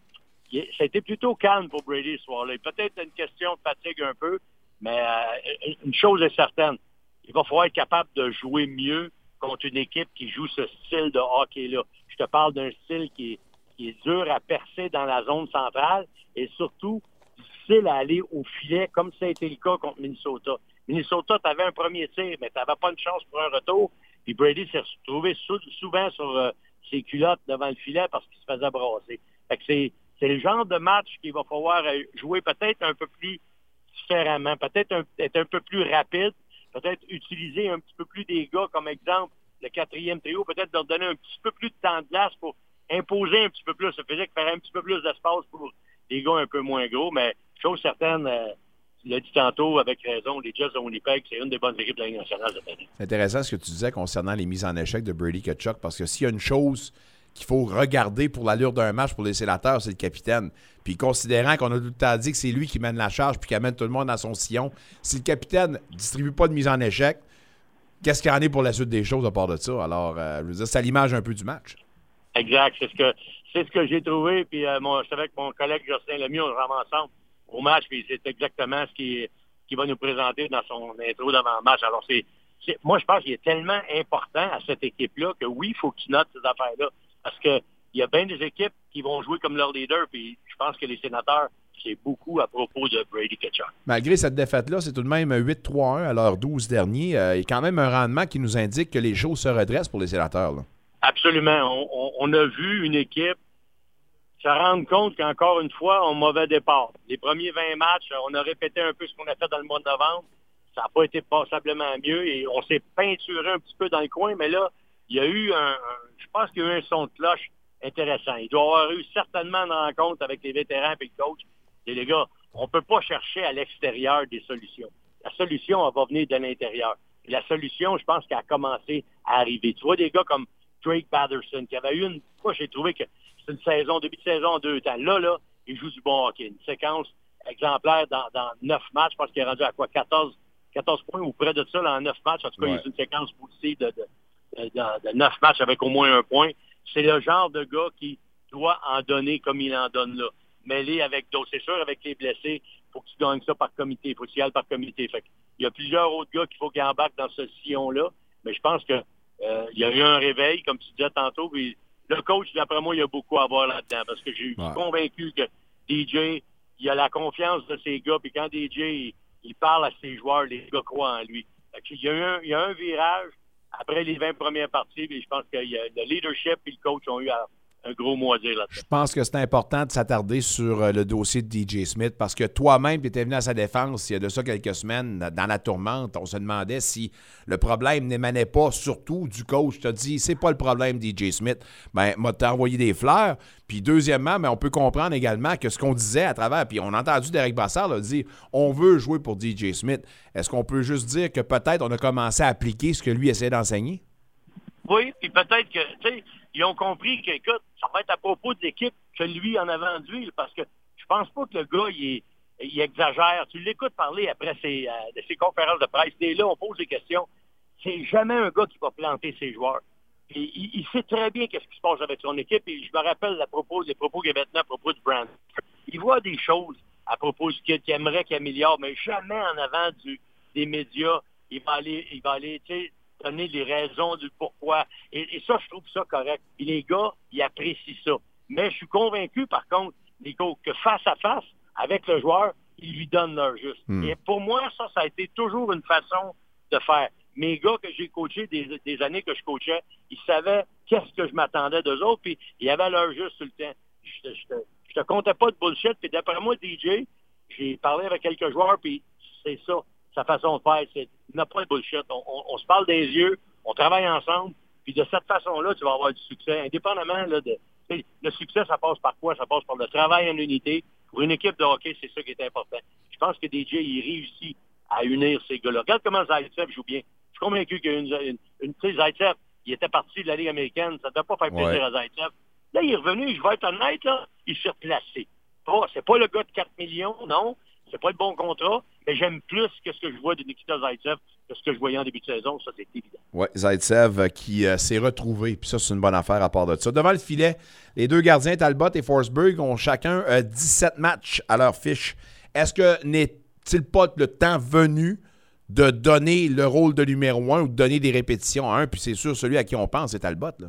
C'était plutôt calme pour Brady ce soir-là. Peut-être une question de fatigue un peu, mais euh, une chose est certaine. Il va falloir être capable de jouer mieux contre une équipe qui joue ce style de hockey-là. Je te parle d'un style qui est, qui est dur à percer dans la zone centrale et surtout difficile à aller au filet, comme ça a été le cas contre Minnesota. Minnesota, tu avais un premier tir, mais tu n'avais pas une chance pour un retour. Puis Brady s'est retrouvé souvent sur euh, ses culottes devant le filet parce qu'il se faisait brasser. Fait que c'est, le genre de match qu'il va falloir euh, jouer peut-être un peu plus différemment, peut-être être un peu plus rapide, peut-être utiliser un petit peu plus des gars comme exemple le quatrième trio, peut-être leur donner un petit peu plus de temps de glace pour imposer un petit peu plus le physique, faire un petit peu plus d'espace pour des gars un peu moins gros, mais chose certaine, euh, tu l'as dit tantôt avec raison, les Jets de Winnipeg, c'est une des bonnes équipes de la Ligue nationale cette année. C'est intéressant ce que tu disais concernant les mises en échec de Brady Kachuk, parce que s'il y a une chose qu'il faut regarder pour l'allure d'un match pour les sénateurs, c'est le capitaine. Puis considérant qu'on a tout le temps dit que c'est lui qui mène la charge puis qui amène tout le monde à son sillon, si le capitaine ne distribue pas de mise en échec, qu'est-ce qu'il y en est pour la suite des choses à part de ça? Alors, euh, je veux dire, c'est à l'image un peu du match. Exact. C'est ce que c'est ce que j'ai trouvé. Puis euh, moi, je savais que mon collègue Justin Lemieux, on le ensemble au match, puis c'est exactement ce qui, qui va nous présenter dans son intro d'avant match. Alors, c'est, moi, je pense qu'il est tellement important à cette équipe-là que oui, il faut que tu notes ces affaires-là. Parce que il y a bien des équipes qui vont jouer comme leur leader, puis je pense que les sénateurs, c'est beaucoup à propos de Brady Ketchum. Malgré cette défaite-là, c'est tout de même 8-3-1 à l'heure 12 dernier. Euh, il y a quand même un rendement qui nous indique que les choses se redressent pour les sénateurs. Absolument. On, a vu une équipe se rendre compte qu'encore une fois, on mauvais départ. Les premiers 20 matchs, on a répété un peu ce qu'on a fait dans le mois de novembre. Ça n'a pas été passablement mieux et on s'est peinturé un petit peu dans le coin, mais là, il y a eu un, je pense qu'il y a eu un son de cloche intéressant. Il doit avoir eu certainement une rencontre avec les vétérans et le coach. Les gars, on ne peut pas chercher à l'extérieur des solutions. La solution, elle va venir de l'intérieur. La solution, je pense qu'elle a commencé à arriver. Tu vois des gars comme Drake Patterson, qui avait eu une... Moi, j'ai trouvé que c'est une saison, début de saison en deux temps. Là, là, il joue du bon hockey. Une séquence exemplaire dans, neuf matchs. Je pense qu'il est rendu à quoi? 14, 14 points ou près de ça en neuf matchs. En tout cas, il y a une séquence poussée de, de, neuf matchs avec au moins un point. C'est le genre de gars qui doit en donner comme il en donne là. Mêlé avec d'autres. C'est sûr, avec les blessés, faut que tu gagnes ça par comité. Il faut que tu y ailles par comité. Fait il y a plusieurs autres gars qu'il faut qu'ils embarquent dans ce sillon-là. Mais je pense que euh, il y a eu un réveil, comme tu disais tantôt. Puis le coach, d'après moi, il y a beaucoup à voir là-dedans. Parce que je suis convaincu que DJ, il a la confiance de ses gars. Puis quand DJ, il, parle à ses joueurs, les gars croient en lui. il, y a un, il y a un virage après les 20 premières parties. Puis je pense que le leadership et le coach ont eu à un gros mot à dire là-dessus. Je pense que c'est important de s'attarder sur euh, le dossier de DJ Smith parce que toi-même, tu étais venu à sa défense il y a de ça quelques semaines dans la tourmente. On se demandait si le problème n'émanait pas surtout du coach. Tu as dit, c'est pas le problème DJ Smith. Ben, m'a envoyé des fleurs. Puis deuxièmement, mais ben, on peut comprendre également que ce qu'on disait à travers, puis on a entendu Derek Brassard dire, on veut jouer pour DJ Smith. Est-ce qu'on peut juste dire que peut-être on a commencé à appliquer ce que lui essayait d'enseigner? Oui, puis peut-être que, tu sais, ils ont compris que, écoute, ça va être à propos de l'équipe que lui en a vendu, parce que je pense pas que le gars, il, exagère. Tu l'écoutes parler après ses, euh, conférences de presse. Est là, on pose des questions. C'est jamais un gars qui va planter ses joueurs. il, sait très bien qu'est-ce qui se passe avec son équipe. Et je me rappelle à propos, des propos qu'il avait tenus à propos de Brand. Il voit des choses à propos du kid qu'il aimerait qu'il améliore, mais jamais en avant du, des médias. Il va aller, il va aller, donner les raisons du pourquoi. Et, ça, je trouve ça correct. Et les gars, ils apprécient ça. Mais je suis convaincu, par contre, Nico, que face à face avec le joueur, ils lui donnent leur juste. Hmm. Et pour moi, ça, ça a été toujours une façon de faire. Mes gars que j'ai coachés des, années que je coachais, ils savaient qu'est-ce que je m'attendais d'eux autres, puis ils avaient leur juste tout le temps. Je te, te, comptais pas de bullshit, puis d'après moi, DJ, j'ai parlé avec quelques joueurs, puis c'est ça sa façon de faire. C'est n'a pas de bullshit. On, se parle des yeux, on travaille ensemble, puis de cette façon-là, tu vas avoir du succès. Indépendamment là, de. Le succès, ça passe par quoi? Ça passe par le travail en unité. Pour une équipe de hockey, c'est ça qui est important. Je pense que DJ, il réussit à unir ces gars-là. Regarde comment Zaitsev joue bien. Je suis convaincu qu'il y a une, une, Zaitsev, il était parti de la Ligue américaine. Ça ne doit pas faire plaisir à Zaitsev. Là, il est revenu, je vais être honnête, là, il s'est replacé. Oh, c'est pas le gars de 4 millions, non. C'est pas le bon contrat, mais j'aime plus que ce que je vois de Nikita Zaitsev que ce que je voyais en début de saison. Ça, c'est évident. Oui, Zaitsev euh, qui euh, s'est retrouvé. Puis ça, c'est une bonne affaire à part de ça. Devant le filet, les deux gardiens, Talbot et Forsberg, ont chacun 17 euh, matchs à leur fiche. Est-ce que n'est-il pas le temps venu de donner le rôle de numéro un ou de donner des répétitions à un? Puis c'est sûr, celui à qui on pense, c'est Talbot. Là.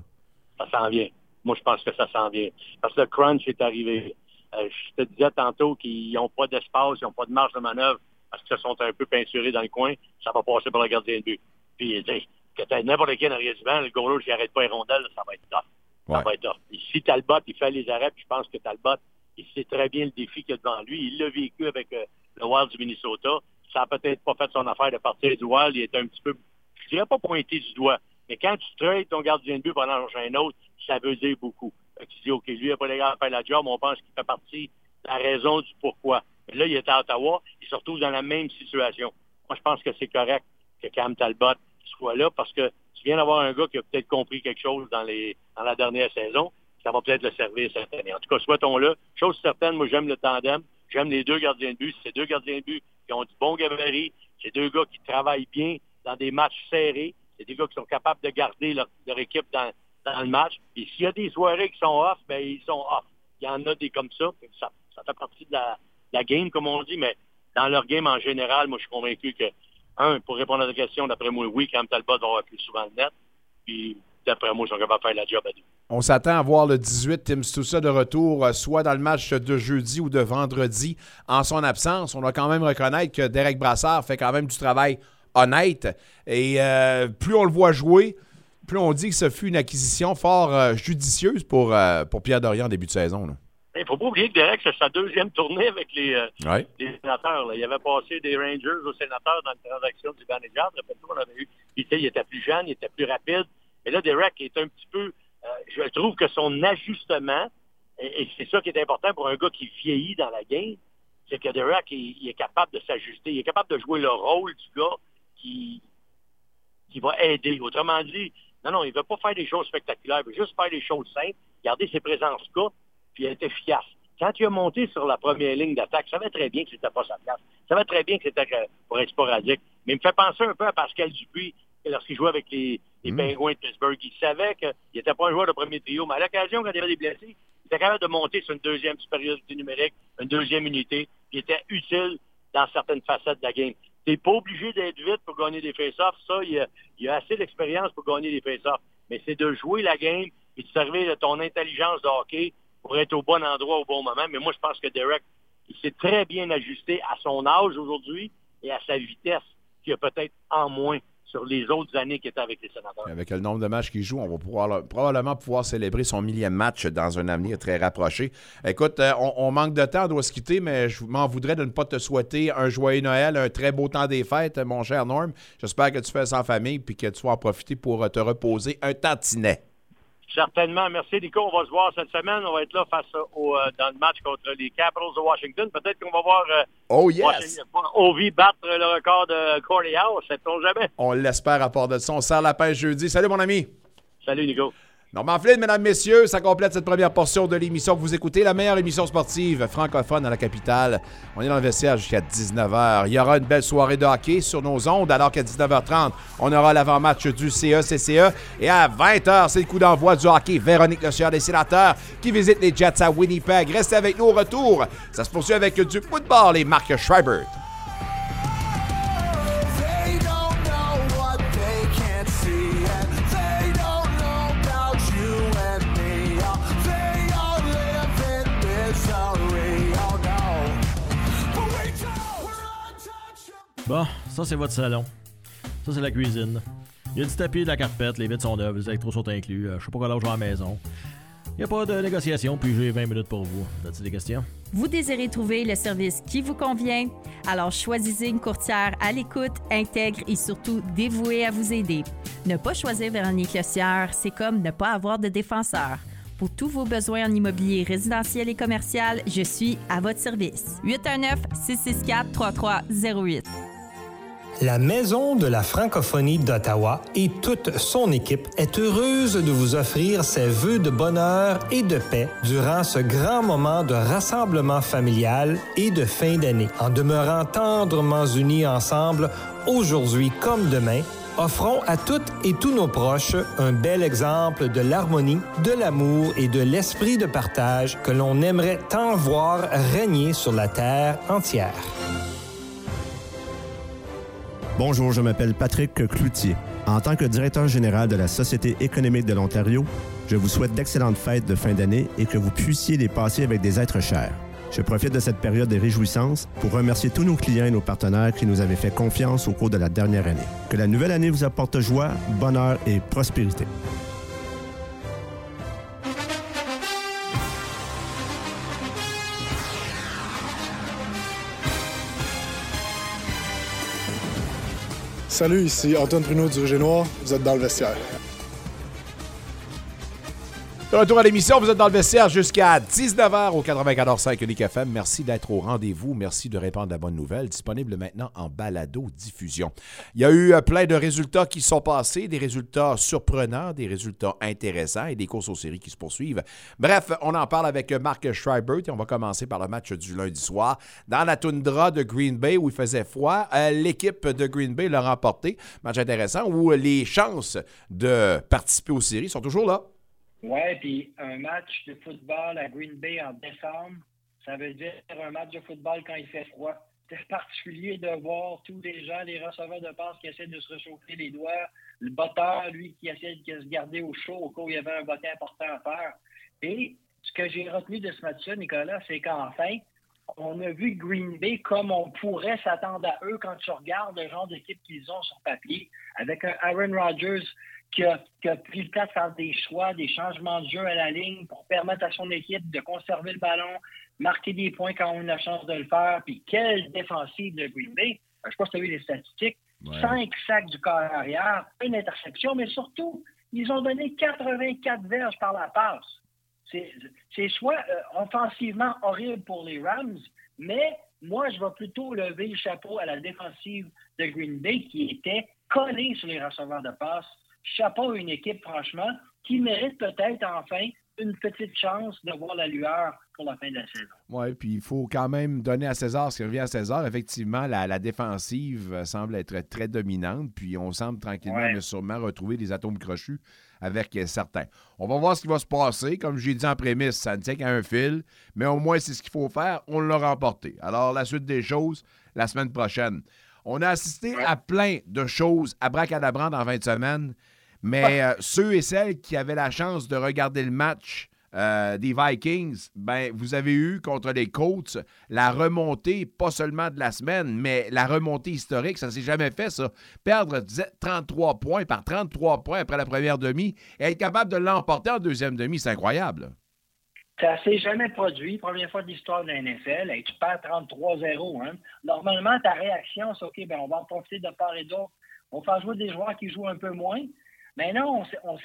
Ça s'en vient. Moi, je pense que ça s'en vient. Parce que le crunch est arrivé. Euh, je te disais tantôt qu'ils n'ont pas d'espace, ils n'ont pas de marge de manœuvre parce qu'ils se sont un peu peinturés dans le coin. Ça va passer par le gardien de but. Puis, tu sais, que tu n'importe qui en arrière du banc, le goaler, s'il n'arrête pas les rondelles, ça va être tough. Ça va être tough. si Talbot, il fait les arrêts, puis je pense que Talbot, il sait très bien le défi qu'il y a devant lui. Il l'a vécu avec euh, le Wild du Minnesota. Ça n'a peut-être pas fait son affaire de partir du Wild. Il est un petit peu, je dirais pas pointé du doigt. Mais quand tu trades ton gardien de but pendant un autre, ça veut dire beaucoup. Tu dis, OK, lui, il n'a pas les gars à faire la job, on pense qu'il fait partie de la raison du pourquoi. Mais là, il est à Ottawa, il se retrouve dans la même situation. Moi, je pense que c'est correct que Cam Talbot soit là parce que tu viens d'avoir un gars qui a peut-être compris quelque chose dans, les, dans la dernière saison. Ça va peut-être le servir cette année. En tout cas, souhaitons-le. Chose certaine, moi, j'aime le tandem. J'aime les deux gardiens de but. C'est deux gardiens de but qui ont du bon gabarit. C'est deux gars qui travaillent bien dans des matchs serrés. C'est des gars qui sont capables de garder leur, équipe dans, le match. Et s'il y a des soirées qui sont off, ben ils sont off. Il y en a des comme ça. Ça, fait partie de la, game, comme on dit, mais dans leur game en général, moi, je suis convaincu que, un, pour répondre à la question, d'après moi, oui, quand Talbot va avoir plus souvent le net. Puis, d'après moi, ils sont capables de faire la job à deux. On s'attend à voir le 18 Tim ça de retour, euh, soit dans le match de jeudi ou de vendredi en son absence. On doit quand même reconnaître que Derek Brassard fait quand même du travail honnête. Et euh, plus on le voit jouer, plus on dit que ce fut une acquisition fort euh, judicieuse pour, pour Pierre Dorian en début de saison. Il ne faut pas oublier que Derek, c'est sa deuxième tournée avec les, sénateurs. Il avait passé des Rangers aux sénateurs dans la transaction du manager. Rappelle-toi, on avait eu. Il était plus jeune, il était plus rapide. Mais là, Derek est un petit peu euh, je trouve que son ajustement, et, c'est ça qui est important pour un gars qui vieillit dans la game, c'est que Derek il, est capable de s'ajuster, il est capable de jouer le rôle du gars qui, qui va aider. Autrement dit, non, non, il ne veut pas faire des choses spectaculaires, il veut juste faire des choses simples, garder ses présences cas, puis être efficace. Quand tu as monté sur la première ligne d'attaque, ça va très bien que c'était pas sa place. Ça va très bien que c'était pour être sporadique. Mais il me fait penser un peu à Pascal Dupuis lorsqu'il jouait avec les, les mmh. Penguins de Pittsburgh. Il savait qu'il n'était pas un joueur de premier trio, mais à l'occasion, quand il y avait des blessés, il était capable de monter sur une deuxième supériorité numérique, une deuxième unité, qui était utile dans certaines facettes de la game. Tu n'es pas obligé d'être vite pour gagner des face-offs. Ça, il y a, assez d'expérience pour gagner des face-offs. Mais c'est de jouer la game et de servir de ton intelligence de hockey pour être au bon endroit au bon moment. Mais moi, je pense que Derek, il s'est très bien ajusté à son âge aujourd'hui et à sa vitesse, qui a peut-être en moins sur les autres années qu'il était avec les sénateurs. Avec le nombre de matchs qu'il joue, on va pouvoir, probablement pouvoir célébrer son millième match dans un avenir très rapproché. Écoute, euh, on, manque de temps, on doit se quitter, mais je m'en voudrais de ne pas te souhaiter un joyeux Noël, un très beau temps des fêtes, mon cher Norm. J'espère que tu fais ça en famille et que tu vas en profiter pour te reposer un tantinet. Certainement. Merci, Nico. On va se voir cette semaine. On va être là face au, euh, dans le match contre les Capitals de Washington. Peut-être qu'on va voir euh, oh, yes. Ovi battre le record de Corey House. Sait-on jamais? On l'espère à part de ça. On sert la pêche jeudi. Salut, mon ami. Salut, Nico. Norman Flynn, mesdames, messieurs, ça complète cette première portion de l'émission que vous écoutez, la meilleure émission sportive francophone dans la capitale. On est dans le vestiaire jusqu'à 19h. Il y aura une belle soirée de hockey sur nos ondes, alors qu'à 19h30, on aura l'avant-match du CE-CCE. Et à 20h, c'est le coup d'envoi du hockey. Véronique Le des sénateurs qui visite les Jets à Winnipeg. Restez avec nous au retour. Ça se poursuit avec du football et Marc Schreiber. Bon, ça c'est votre salon. Ça c'est la cuisine. Il y a du tapis, de la carpette, les vitres sont neuves, les électros sont inclus. Euh, je sais pas quoi vais à la maison. Il n'y a pas de négociation, puis j'ai 20 minutes pour vous. As-tu des questions? Vous désirez trouver le service qui vous convient? Alors choisissez une courtière à l'écoute, intègre et surtout dévouée à vous aider. Ne pas choisir Véronique Lossière, c'est comme ne pas avoir de défenseur. Pour tous vos besoins en immobilier résidentiel et commercial, je suis à votre service. 819 664 3308. La Maison de la francophonie d'Ottawa et toute son équipe est heureuse de vous offrir ses vœux de bonheur et de paix durant ce grand moment de rassemblement familial et de fin d'année. En demeurant tendrement unis ensemble, aujourd'hui comme demain, offrons à toutes et tous nos proches un bel exemple de l'harmonie, de l'amour et de l'esprit de partage que l'on aimerait tant voir régner sur la terre entière. Bonjour, je m'appelle Patrick Cloutier. En tant que directeur général de la Société économique de l'Ontario, je vous souhaite d'excellentes fêtes de fin d'année et que vous puissiez les passer avec des êtres chers. Je profite de cette période de réjouissance pour remercier tous nos clients et nos partenaires qui nous avaient fait confiance au cours de la dernière année. Que la nouvelle année vous apporte joie, bonheur et prospérité. Salut, ici Antoine Bruno du Rouge Noir. Vous êtes dans le vestiaire. Retour à l'émission, vous êtes dans le vestiaire jusqu'à 19h au 94.5 Unique FM. Merci d'être au rendez-vous. Merci de répandre la bonne nouvelle. Disponible maintenant en balado-diffusion. Il y a eu euh, plein de résultats qui sont passés, des résultats surprenants, des résultats intéressants et des courses aux séries qui se poursuivent. Bref, on en parle avec Marc Schreiber et on va commencer par le match du lundi soir. Dans la toundra de Green Bay où il faisait froid, euh, l'équipe de Green Bay l'a remporté. Match intéressant où les chances de participer aux séries sont toujours là. Oui, puis un match de football à Green Bay en décembre, ça veut dire un match de football quand il fait froid. C'est particulier de voir tous les gens, les receveurs de passe qui essaient de se réchauffer les doigts, le botteur, lui, qui essaie de se garder au chaud au cas où il y avait un bottin important à faire. Et ce que j'ai retenu de ce match-là, Nicolas, c'est qu'enfin, on a vu Green Bay comme on pourrait s'attendre à eux quand tu regardes le genre d'équipe qu'ils ont sur papier, avec un Aaron Rodgers qui a, pris le temps de faire des choix, des changements de jeu à la ligne pour permettre à son équipe de conserver le ballon, marquer des points quand on a la chance de le faire. Puis quelle défensive de Green Bay. Je ne sais pas si tu as vu les statistiques. Cinq sacs du corps arrière, une interception, mais surtout, ils ont donné 84 verges par la passe. C'est soit euh, offensivement horrible pour les Rams, mais moi, je vais plutôt lever le chapeau à la défensive de Green Bay qui était collée sur les receveurs de passe chapeau à une équipe, franchement, qui mérite peut-être enfin une petite chance de voir la lueur pour la fin de la saison. Oui, puis il faut quand même donner à César ce qui revient à César. Effectivement, la, défensive euh, semble être très dominante, puis on semble tranquillement, mais sûrement retrouver des atomes crochus avec certains. On va voir ce qui va se passer. Comme j'ai dit en prémisse, ça ne tient qu'à un fil, mais au moins, c'est ce qu'il faut faire. On l'a remporté. Alors, la suite des choses, la semaine prochaine. On a assisté à plein de choses à Bracadabrand en 20 semaines. Mais euh, ceux et celles qui avaient la chance de regarder le match euh, des Vikings, ben, vous avez eu contre les Colts la remontée, pas seulement de la semaine, mais la remontée historique. Ça ne s'est jamais fait, ça. Perdre 33 points par 33 points après la première demi et être capable de l'emporter en deuxième demi, c'est incroyable. Ça ne s'est jamais produit. Première fois de l'histoire de la NFL. Et tu perds 33-0. Hein. Normalement, ta réaction, c'est OK, ben, on va en profiter de part et d'autre. On va faire jouer des joueurs qui jouent un peu moins. Maintenant, on,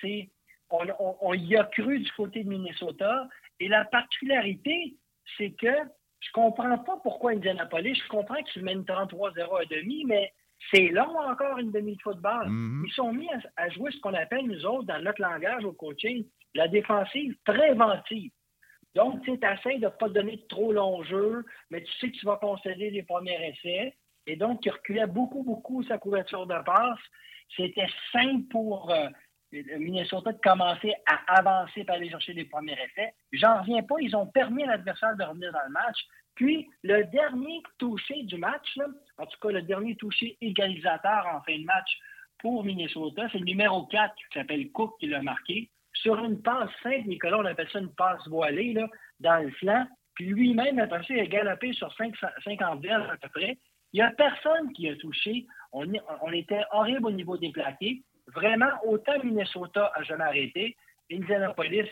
on, on, y a cru du côté de Minnesota. Et la particularité, c'est que je comprends pas pourquoi Indianapolis. Je comprends que tu mènes 33-0 à demi, mais c'est long encore une demi de football. Mm-hmm. Ils sont mis à, jouer ce qu'on appelle, nous autres, dans notre langage au coaching, la défensive préventive. Donc, tu essaies de ne pas donner de trop long jeu, mais tu sais que tu vas concéder les premiers essais. Et donc, tu reculais beaucoup, beaucoup sa couverture de passe. C'était simple pour euh, Minnesota de commencer à avancer pour aller chercher les premiers effets. J'en reviens pas. Ils ont permis à l'adversaire de revenir dans le match. Puis, le dernier touché du match, en tout cas, le dernier touché égalisateur en fin de match pour Minnesota, c'est le numéro 4 qui s'appelle Cook qui l'a marqué. Sur une passe simple, Nicolas, on appelle ça une passe voilée, dans le flanc. Puis lui-même, après ça, il a galopé sur 50 verges à peu près. Il n'y a personne qui a touché. On, on, était horrible au niveau des plaqués. Vraiment, autant Minnesota a jamais arrêté. Indianapolis,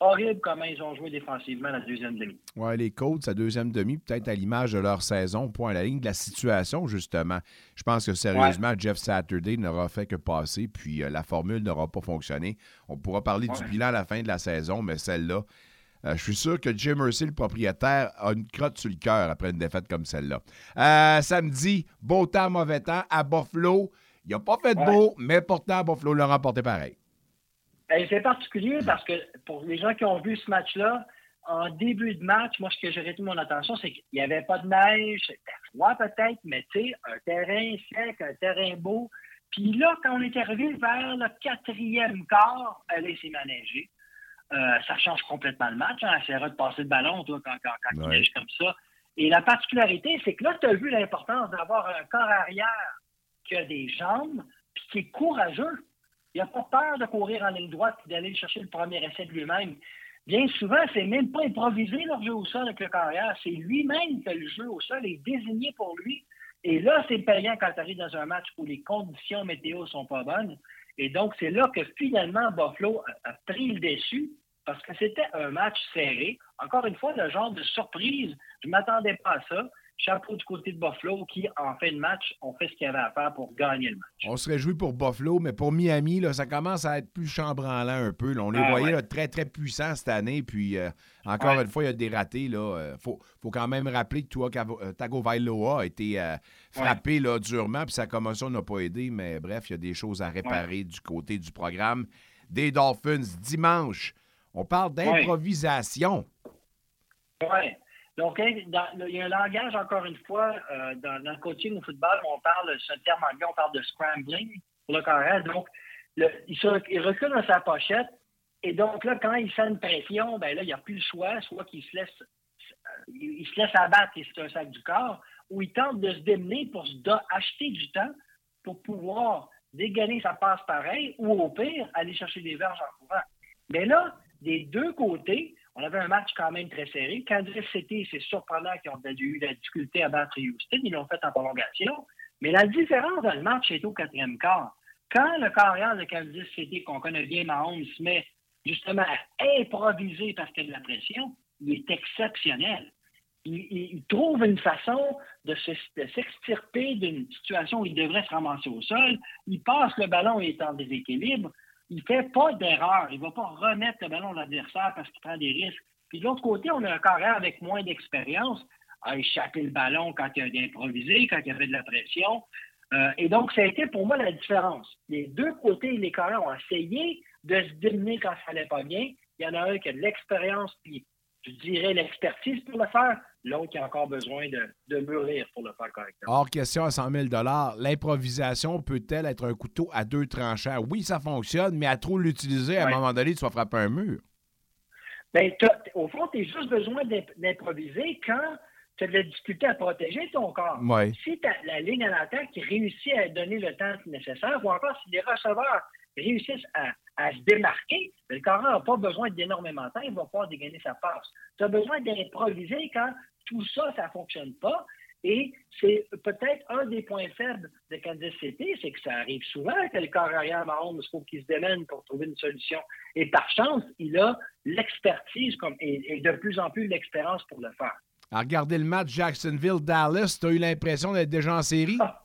horrible comment ils ont joué défensivement la deuxième demi. Oui, les Colts, sa deuxième demi, peut-être à l'image de leur saison, point à la ligne de la situation, justement. Je pense que sérieusement, Jeff Saturday n'aura fait que passer, puis euh, la formule n'aura pas fonctionné. On pourra parler du bilan à la fin de la saison, mais celle-là, euh, je suis sûr que Jim Mercy, le propriétaire, a une crotte sur le cœur après une défaite comme celle-là. Euh, samedi, beau temps, mauvais temps à Buffalo. Il n'a pas fait de beau, mais pourtant, Buffalo l'a remporté pareil. Ben, c'est particulier parce que pour les gens qui ont vu ce match-là, en début de match, moi, ce que j'ai retenu mon attention, c'est qu'il n'y avait pas de neige, c'était froid peut-être, mais tu sais, un terrain sec, un terrain beau. Puis là, quand on est arrivé vers le quatrième quart, elle s'est manégée. Euh, ça change complètement le match. Hein. Essaiera de passer le ballon, toi, quand, quand, quand il neige comme ça. Et la particularité, c'est que là, tu as vu l'importance d'avoir un corps arrière qui a des jambes, puis qui est courageux. Il n'a pas peur de courir en ligne droite et d'aller chercher le premier essai de lui-même. Bien souvent, c'est même pas improvisé leur jeu au sol avec le carrière. C'est lui-même qui a le jeu au sol est désigné pour lui. Et là, c'est payant quand tu arrives dans un match où les conditions météo sont pas bonnes. Et donc, c'est là que finalement Buffalo a, pris le dessus parce que c'était un match serré. Encore une fois, le genre de surprise, je ne m'attendais pas à ça. chapeau du côté de Buffalo qui, en fin de match, ont fait ce qu'il y avait à faire pour gagner le match. On se réjouit pour Buffalo, mais pour Miami, là, ça commence à être plus chambranlant un peu. On les ah, voyait très, très puissants cette année. Puis, euh, encore une fois, il y a des ratés. Il euh, faut, faut, quand même rappeler que toi, euh, Tagovailoa a été frappé là, durement, puis sa commotion n'a pas aidé. Mais bref, il y a des choses à réparer du côté du programme des Dolphins dimanche. On parle d'improvisation. Oui. Donc, hein, il y a un langage, encore une fois, euh, dans, le coaching au football, on parle, ce terme anglais, on parle de scrambling pour le carré. Donc, il, recule dans sa pochette. Et donc, là, quand il sent une pression, ben là, il n'y a plus le choix, soit qu'il se laisse il se laisse abattre et c'est un sac du corps, ou il tente de se démener pour se acheter du temps pour pouvoir dégainer sa passe pareil, ou au pire, aller chercher des verges en courant. Mais là, des deux côtés, on avait un match quand même très serré. Kansas City, c'est surprenant qu'ils ont eu la difficulté à battre Houston. Ils l'ont fait en prolongation. Mais la différence dans le match est au quatrième quart. Quand le carrière de Kansas City, qu'on connaît bien Mahomes, se met justement à improviser parce qu'il y a de la pression, il est exceptionnel. Il, trouve une façon de s'extirper d'une situation où il devrait se ramasser au sol. Il passe le ballon et est en déséquilibre il fait pas d'erreur. Il va pas remettre le ballon à l'adversaire parce qu'il prend des risques. Puis de l'autre côté, on a un carrière avec moins d'expérience à échapper le ballon quand il a d'improviser, quand il y avait de la pression. Euh, et donc, ça a été pour moi la différence. Les deux côtés, les carrières ont essayé de se démener quand ça n'allait pas bien. Il y en a un qui a de l'expérience, puis je dirais l'expertise pour le faire. L'autre qui a encore besoin de, mûrir pour le faire correctement. Hors question à 100 000 l'improvisation peut-elle être un couteau à deux tranchants? Oui, ça fonctionne, mais à trop l'utiliser, à un moment donné, tu vas frapper un mur. Bien, au fond, tu as juste besoin d'improviser quand tu as de la difficulté à protéger ton corps. Si la ligne à l'attaque réussit à donner le temps nécessaire, ou encore si les receveurs réussissent à, se démarquer, ben, le carré n'a pas besoin d'énormément de temps, il va pouvoir dégainer sa passe. Tu as besoin d'improviser quand tout ça, ça ne fonctionne pas. Et c'est peut-être un des points faibles de Kansas City, c'est que ça arrive souvent que le corps arrière Mahomes, il faut qu'il se démène pour trouver une solution. Et par chance, il a l'expertise et, de plus en plus l'expérience pour le faire. À regarder le match Jacksonville-Dallas, tu as eu l'impression d'être déjà en série? Ah.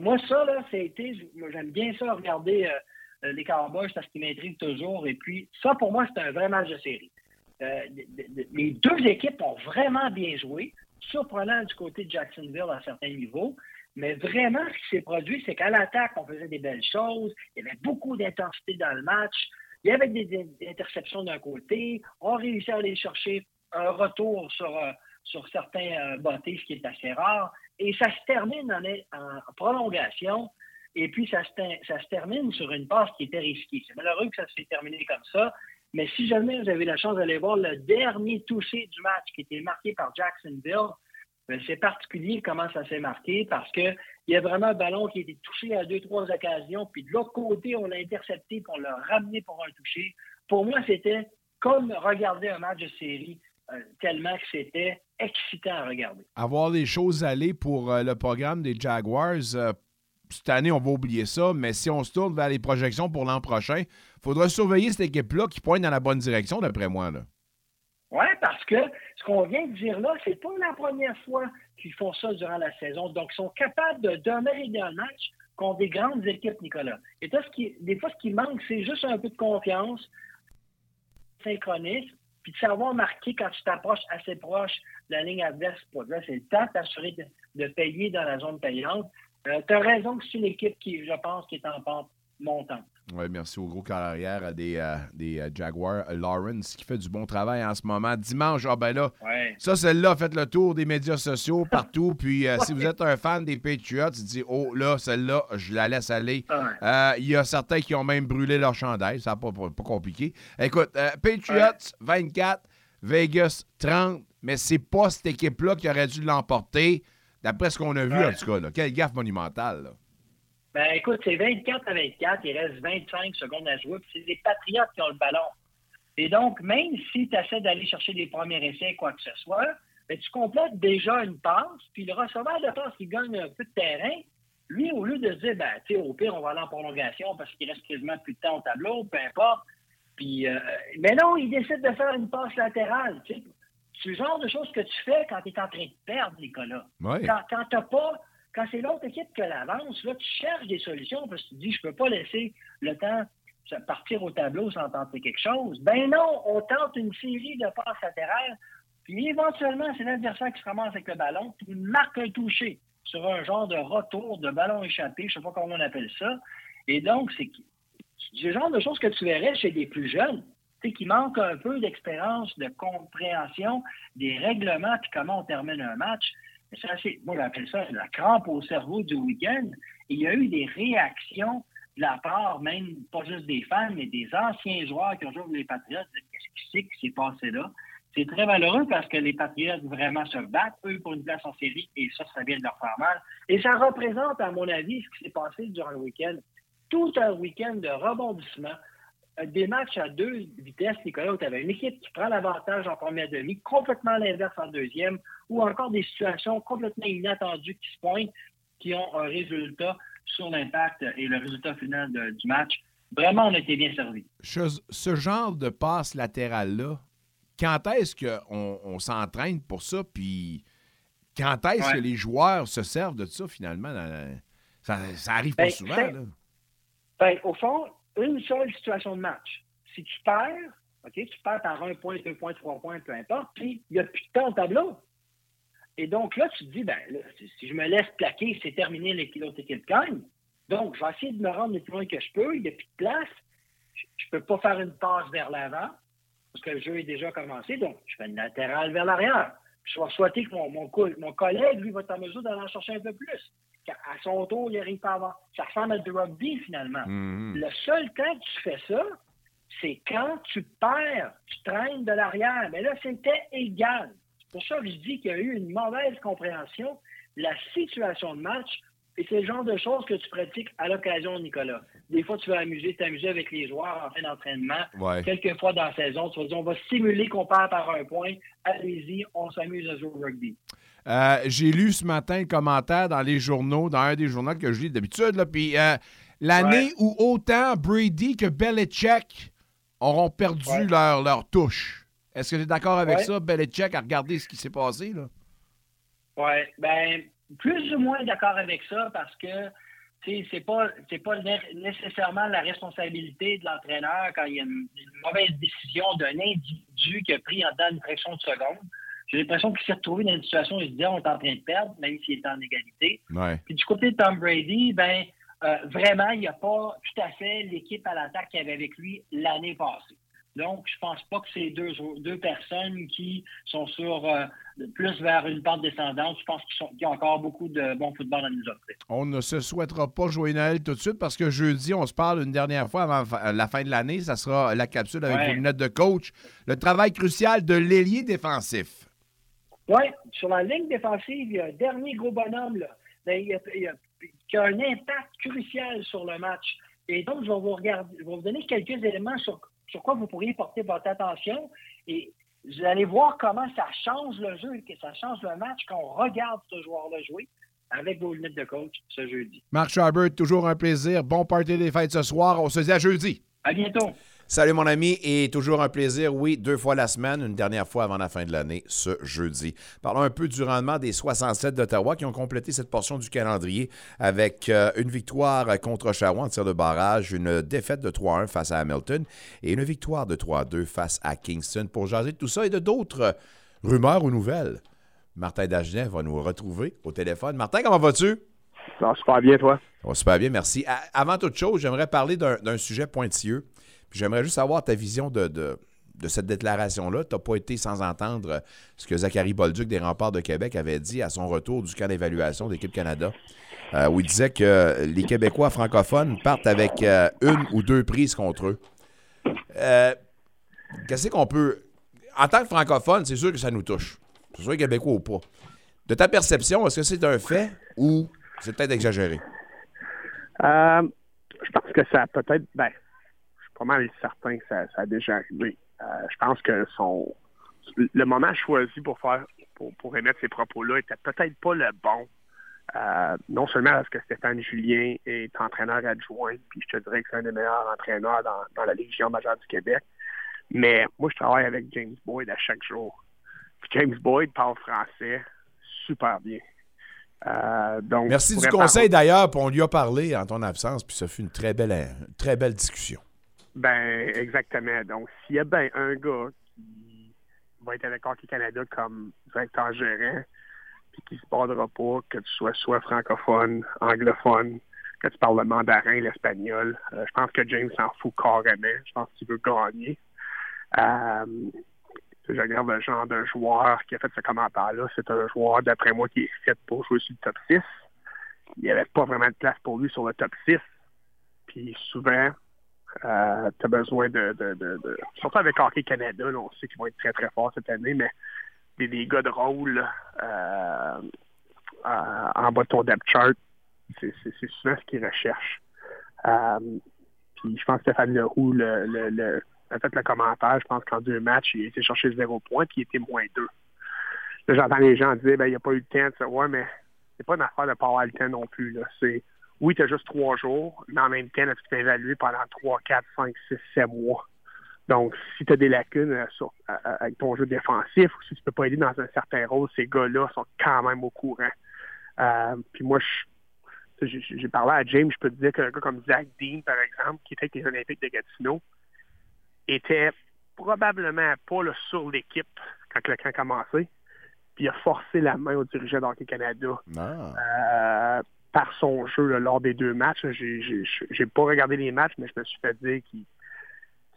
moi, ça, là, été. J'aime bien ça, regarder euh, euh, les Cowboys parce qu'ils m'intriguent toujours. Et puis, ça, pour moi, c'est un vrai match de série. Euh, les deux équipes ont vraiment bien joué, surprenant du côté de Jacksonville à certains niveaux. Mais vraiment, ce qui s'est produit, c'est qu'à l'attaque, on faisait des belles choses. Il y avait beaucoup d'intensité dans le match. Il y avait des, interceptions d'un côté. On réussit à aller chercher un retour sur, euh, sur certains euh, ce qui est assez rare. Et ça se termine en, prolongation. Et puis, ça se, ça se termine sur une passe qui était risquée. C'est malheureux que ça se fait terminer comme ça. Mais si jamais vous avez la chance d'aller voir le dernier touché du match qui était marqué par Jacksonville, ben, c'est particulier comment ça s'est marqué parce qu'il y a vraiment un ballon qui a été touché à deux, trois occasions, puis de l'autre côté, on l'a intercepté, puis on l'a ramené pour un touché. Pour moi, c'était comme regarder un match de série, euh, tellement que c'était excitant à regarder. Avoir les choses aller pour euh, le programme des Jaguars, euh, cette année, on va oublier ça, mais si on se tourne vers les projections pour l'an prochain, il faudra surveiller cette équipe-là qui pointe dans la bonne direction, d'après moi. Oui, parce que ce qu'on vient de dire là, c'est pas la première fois qu'ils font ça durant la saison. Donc, ils sont capables de donner un match contre des grandes équipes, Nicolas. Et toi, ce qui, des fois, ce qui manque, c'est juste un peu de confiance, synchronisme, puis de savoir marquer quand tu t'approches assez proche de la ligne adverse. C'est le temps d'assurer de, de, payer dans la zone payante. Euh, tu as raison que c'est une équipe qui, je pense, qui est en pente montante. Oui, merci au gros carrière des, euh, des euh, Jaguars. Lawrence qui fait du bon travail en ce moment. Dimanche, ah ben là, ça, celle-là, faites le tour des médias sociaux partout. [LAUGHS] Puis si vous êtes un fan des Patriots, tu dis, oh là, celle-là, je la laisse aller. Il y a certains qui ont même brûlé leur chandail. Ça pas, pas, compliqué. Écoute, Patriots 24, Vegas 30, mais c'est pas cette équipe-là qui aurait dû l'emporter. D'après ce qu'on a vu, en tout cas, là. quelle gaffe monumentale. Là. Ben écoute, c'est 24 à 24, il reste 25 secondes à jouer, puis c'est les Patriotes qui ont le ballon. Et donc, même si tu essaies d'aller chercher des premiers essais, quoi que ce soit, ben, tu complètes déjà une passe, puis le receveur de passe qui gagne un peu de terrain, lui, au lieu de se dire, ben, tu sais, au pire, on va aller en prolongation parce qu'il reste quasiment plus de temps au tableau, peu importe. Puis, euh, mais non, il décide de faire une passe latérale. Tu sais C'est le genre de choses que tu fais quand tu es en train de perdre, Nicolas. Ouais. Quand, quand tu pas. Quand c'est l'autre équipe qui l'avance, là, tu cherches des solutions parce que tu te dis, je peux pas laisser le temps partir au tableau sans tenter quelque chose. Ben non, on tente une série de passes latérales, puis éventuellement, c'est l'adversaire qui se ramasse avec le ballon, puis il marque un toucher sur un genre de retour de ballon échappé, je sais pas comment on appelle ça. Et donc, c'est le genre de choses que tu verrais chez des plus jeunes, qui manquent un peu d'expérience, de compréhension des règlements, puis comment on termine un match. Moi, j'appelle ça la crampe au cerveau du week-end. Il y a eu des réactions de la part même, pas juste des fans, mais des anciens joueurs qui ont joué avec les Patriotes. Qu'est-ce qui s'est passé là? C'est très malheureux parce que les Patriotes vraiment se battent, eux, pour une place en série, et ça, ça vient de leur faire mal. Et ça représente, à mon avis, ce qui s'est passé durant le week-end. Tout un week-end de rebondissement, des matchs à deux vitesses, Nicolas, où tu avais une équipe qui prend l'avantage en première demi, complètement l'inverse en deuxième, ou encore des situations complètement inattendues qui se pointent, qui ont un résultat sur l'impact et le résultat final du match. Vraiment, on a été bien servi. Ce, genre de passe latérale-là, quand est-ce qu'on on, s'entraîne pour ça? Puis quand est-ce que les joueurs se servent de ça finalement? Ça, ça arrive pas ben, souvent. Là? Ben, au fond, une seule situation de match. Si tu perds, OK, tu perds par un point, deux points, trois points, peu importe, puis il n'y a plus de temps au tableau. Et donc là, tu te dis, ben, si je me laisse plaquer, c'est terminé, l'autre équipe gagne. Donc, je vais essayer de me rendre le plus loin que je peux. Il n'y a plus de place. Je ne peux pas faire une passe vers l'avant parce que le jeu est déjà commencé. Donc, je fais une latérale vers l'arrière. Je vais souhaiter que mon, mon, mon, collègue, lui, va être en mesure d'aller en chercher un peu plus. À son tour, il n'arrive pas avant. Ça ressemble à du rugby, finalement. Mm-hmm. Le seul temps que tu fais ça, c'est quand tu perds, tu traînes de l'arrière. Mais là, c'était égal pour ça que je dis qu'il y a eu une mauvaise compréhension de la situation de match. Et c'est le genre de choses que tu pratiques à l'occasion, Nicolas. Des fois, tu vas amuser, t'amuser avec les joueurs en fin d'entraînement. Quelques fois dans la saison, tu vas dire on va simuler qu'on perd par un point. Allez-y, on s'amuse à jouer au rugby. Euh, j'ai lu ce matin le commentaire dans les journaux, dans un des journaux que je lis d'habitude. Puis euh, l'année où autant Brady que Belichick auront perdu leur, leur touche. Est-ce que tu es d'accord avec ça, Belichick, à regarder ce qui s'est passé? Oui, ben plus ou moins d'accord avec ça parce que c'est pas c'est pas nécessairement la responsabilité de l'entraîneur quand il y a une, mauvaise décision d'un individu qui a pris en dedans une fraction de seconde. J'ai l'impression qu'il s'est retrouvé dans une situation où il se dit on est en train de perdre, même s'il est en égalité. Puis du côté de Tom Brady, ben euh, vraiment, il n'y a pas tout à fait l'équipe à l'attaque qu'il y avait avec lui l'année passée. Donc, je pense pas que c'est deux, deux personnes qui sont sur euh, plus vers une pente descendante. Je pense qu'ils ont encore beaucoup de bon football à nous offrir. On ne se souhaitera pas jouer Noël tout de suite parce que jeudi, on se parle une dernière fois avant la fin de l'année. Ça sera la capsule avec une note de coach. Le travail crucial de l'ailier défensif. Oui, sur la ligne défensive, il y a un dernier gros bonhomme là, ben, qui a un impact crucial sur le match. Et donc, je vais vous, regarder, je vais vous donner quelques éléments sur sur quoi vous pourriez porter votre attention et vous allez voir comment ça change le jeu, que ça change le match quand on regarde ce joueur-là jouer avec vos lunettes de coach ce jeudi. Marc Charbert, toujours un plaisir. Bon party des fêtes ce soir. On se dit à jeudi. À bientôt. Salut mon ami et toujours un plaisir, oui, deux fois la semaine, une dernière fois avant la fin de l'année, ce jeudi. Parlons un peu du rendement des 67 d'Ottawa qui ont complété cette portion du calendrier avec euh, une victoire contre Oshawa en tir de barrage, une défaite de 3-1 face à Hamilton et une victoire de 3-2 face à Kingston. Pour jaser de tout ça et de d'autres rumeurs ou nouvelles, Martin Dagenet va nous retrouver au téléphone. Martin, comment vas-tu? Ça va super bien, toi. Ça va super bien, merci. avant toute chose, j'aimerais parler d'un sujet pointilleux j'aimerais juste savoir ta vision de, de, cette déclaration-là. Tu n'as pas été sans entendre ce que Zachary Bolduc des Remparts de Québec avait dit à son retour du camp d'évaluation d'équipe Canada, euh, où il disait que les Québécois francophones partent avec euh, une ou deux prises contre eux. Euh, qu'est-ce qu'on peut. En tant que francophone, c'est sûr que ça nous touche. C'est sûr Québécois ou pas. De ta perception, est-ce que c'est un fait ou c'est peut-être exagéré? je pense que ça peut-être. Ben, pas mal certain que ça, a déjà arrivé. Euh, je pense que son le moment choisi pour faire pour, émettre ces propos-là était peut-être pas le bon. Euh, non seulement parce que Stéphane Julien est entraîneur adjoint, puis je te dirais que c'est un des meilleurs entraîneurs dans, la Légion majeure du Québec, mais moi, je travaille avec James Boyd à chaque jour. James Boyd parle français super bien. Euh, donc, Merci du conseil d'ailleurs, puis on lui a parlé en ton absence, puis ça fut une très belle, très belle discussion. Ben, exactement. Donc, s'il y a bien un gars qui va être avec Hockey Canada comme directeur gérant, puis qui se bordera pas, que tu sois soit francophone, anglophone, que tu parles le mandarin, l'espagnol, euh, je pense que James s'en fout carrément. Je pense qu'il veut gagner. Euh, le genre d'un joueur qui a fait ce commentaire-là. C'est un joueur, d'après moi, qui est fait pour jouer sur le top 6. Il n'y avait pas vraiment de place pour lui sur le top 6. Puis souvent, euh, tu as besoin de, Surtout avec Hockey Canada, on sait qu'ils vont être très très forts cette année, mais des, gars de rôle euh, euh, en bas de ton depth chart, c'est souvent ce qu'ils recherchent. puis je pense que Stéphane Leroux le, le a fait le commentaire, je pense qu'en deux matchs, il a été chercher zéro point, puis il était moins deux. Là, j'entends les gens dire, ben, il n'y a pas eu le temps de voir, mais c'est pas une affaire de pas avoir le non plus. C'est, oui, tu as juste trois jours, mais en même temps, tu peux évaluer pendant trois, quatre, cinq, six, sept mois. Donc, si tu as des lacunes euh, euh, euh, avec ton jeu défensif ou si tu peux pas aider dans un certain rôle, ces gars-là sont quand même au courant. puis moi, j'ai parlé à James, je peux te dire qu'un gars comme Zach Dean, par exemple, qui était avec les Olympiques de Gatineau, était probablement pas le sur l'équipe quand le camp a commencé. Puis il a forcé la main au dirigeant d'Hockey Canada ah. Euh, par son jeu lors des deux matchs. J'ai pas regardé les matchs, mais je me suis fait dire qu'il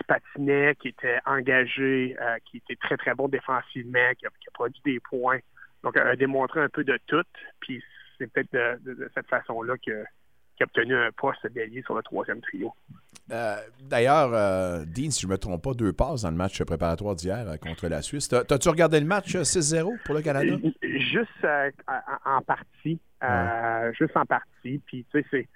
patinait, qu'il était engagé, euh, qu'il était très très bon défensivement, qu'il a, produit des points. Donc, a démontré un peu de tout. Puis c'est peut-être de, cette façon-là qu'il a obtenu un poste d'allié sur le troisième trio. Euh, d'ailleurs, euh, Dean, si je ne me trompe pas, deux passes dans le match préparatoire d'hier euh, contre la Suisse. T'as-tu regardé le match 6-0 pour le Canada? Juste en partie. Juste en partie. Puis, tu sais, c'est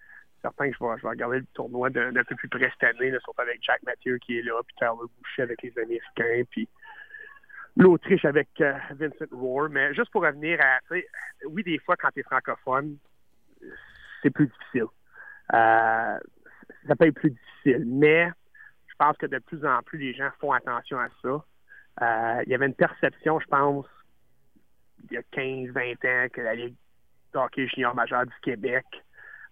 certain que je vais, regarder le tournoi d'un peu plus près cette année, surtout avec Jack Mathieu qui est là, puis Tyler Boucher avec les Américains, puis l'Autriche avec Vincent Rohr. Mais juste pour revenir à, oui, des fois, quand tu es francophone, c'est plus difficile. Ça peut être plus difficile mais je pense que de plus en plus, les gens font attention à ça. Euh, il y avait une perception, je pense, il y a 15, 20 ans, que la Ligue de hockey junior majeur du Québec,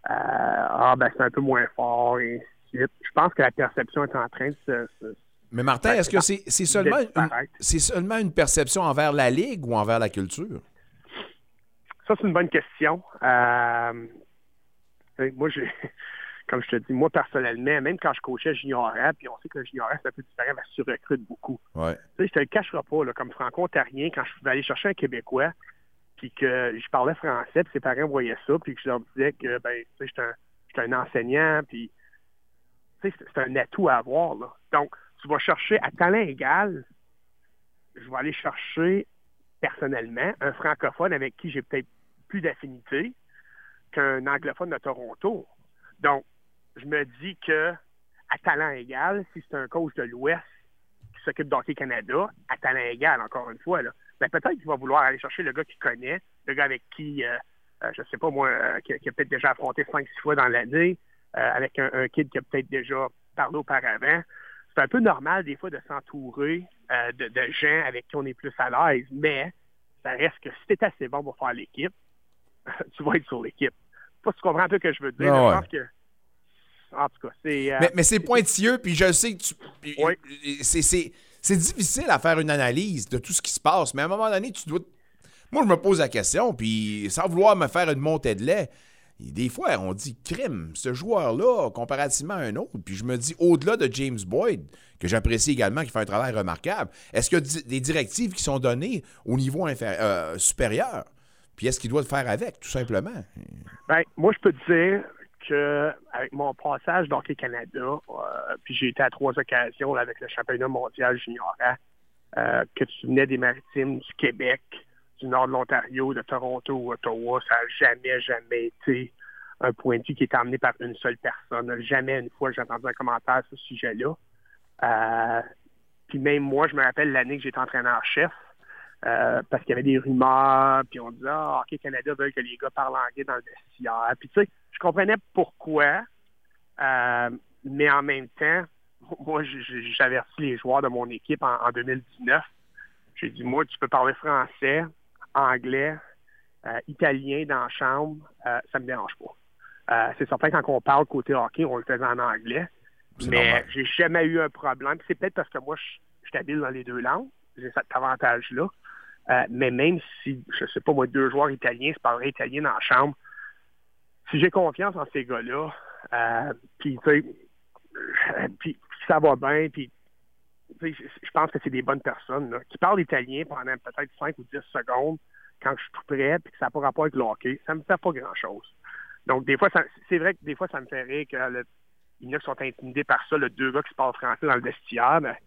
euh, ah, ben, c'est un peu moins fort, et Je pense que la perception est en train de se. mais Martin, est-ce que c'est seulement, une, seulement une perception envers la Ligue ou envers la culture? Ça, c'est une bonne question. Euh, moi, j'ai comme je te dis, moi, personnellement, même quand je coachais junior A, puis on sait que le c'est un peu différent, mais se recrute beaucoup. Ouais. Tu sais, je te le cacherai pas, là, comme franco-ontarien, quand je vais aller chercher un Québécois, puis que je parlais français, puis ses parents voyaient ça, puis que je leur disais que, ben, tu sais, j'étais un, un, enseignant, puis, tu sais, c'est un atout à avoir, là. Donc, tu vas chercher à talent égal, je vais aller chercher, personnellement, un francophone avec qui j'ai peut-être plus d'affinité qu'un anglophone de Toronto. Donc, je me dis que à talent égal, si c'est un coach de l'Ouest qui s'occupe d'Hockey Canada, à talent égal, encore une fois, là, ben peut-être qu'il va vouloir aller chercher le gars qu'il connaît, le gars avec qui, euh, euh, je sais pas moi, euh, qui, a peut-être déjà affronté 5-6 fois dans l'année, avec un, kid qui a peut-être déjà parlé auparavant. C'est un peu normal des fois de s'entourer de, gens avec qui on est plus à l'aise, mais ça reste que si tu es assez bon pour faire l'équipe, [LAUGHS] tu vas être sur l'équipe. Pas si tu comprends un peu ce que je veux dire. Ah je pense que en tout cas, c'est. Euh, mais, c'est pointilleux, puis je sais que tu. C'est difficile à faire une analyse de tout ce qui se passe, mais à un moment donné, tu dois. Moi, je me pose la question, puis sans vouloir me faire une montée de lait, des fois, on dit crime, ce joueur-là, comparativement à un autre. Puis je me dis, au-delà de James Boyd, que j'apprécie également, qui fait un travail remarquable, est-ce qu'il y a des directives qui sont données au niveau euh, supérieur? Puis est-ce qu'il doit le faire avec, tout simplement? Bien, moi, je peux te dire, avec mon passage d'Hockey Canada, euh, puis j'ai été à trois occasions avec le championnat mondial junior euh, que tu venais des maritimes du Québec, du nord de l'Ontario, de Toronto ou Ottawa, ça n'a jamais, jamais été un point de vue qui est emmené par une seule personne. Jamais une fois j'ai entendu un commentaire à ce sujet-là. Euh, puis même moi, je me rappelle l'année que j'étais entraîneur-chef, parce qu'il y avait des rumeurs, puis on disait Ah, Hockey Canada veut que les gars parlent anglais dans le vestiaire. Puis tu sais, je comprenais pourquoi, euh, mais en même temps, [LAUGHS] moi, j'avertis les joueurs de mon équipe en, 2019 J'ai dit, moi, tu peux parler français, anglais, euh, italien dans la chambre, euh, ça me dérange pas. c'est certain, quand on parle côté hockey, on le faisait en anglais. Mais j'ai jamais eu un problème. C'est peut-être parce que moi, je, suis habile dans les deux langues. J'ai cet avantage-là. Mais même si, je sais pas, moi, deux joueurs italiens se parleraient italien dans la chambre, si j'ai confiance en ces gars-là, puis, tu sais, puis ça va bien, puis je pense que c'est des bonnes personnes qui parlent italien pendant peut-être 5 ou 10 secondes quand je suis tout prêt puis que ça n'a pas rapport avec. Ça me fait pas grand-chose. Donc, des fois, c'est vrai que des fois, ça me fait rire que le, y en a qui sont intimidés par ça, le deux gars qui se parlent français dans le vestiaire, mais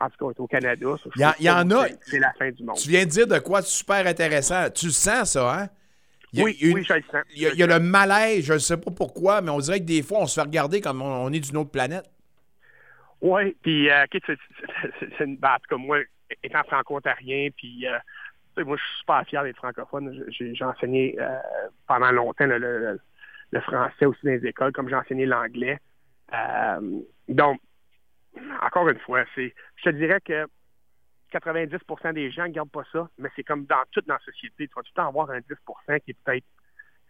en tout cas, au Canada. Il y, en a. C'est la fin du monde. Tu viens de dire de quoi super intéressant. Tu le sens, ça, hein? oui, oui, je le sens. Il y, a, le malaise, je ne sais pas pourquoi, mais on dirait que des fois, on se fait regarder comme on est d'une autre planète. Oui, puis euh, c'est une base comme moi, étant franco-ontarien, puis euh, moi, je suis super fier d'être francophone. J'ai enseigné euh, pendant longtemps le, français aussi dans les écoles, comme j'ai enseigné l'anglais. Donc, encore une fois, c'est, je te dirais que 90% des gens ne gardent pas ça, mais c'est comme dans toute dans la société. Tu vas tout le temps avoir un 10% qui est peut-être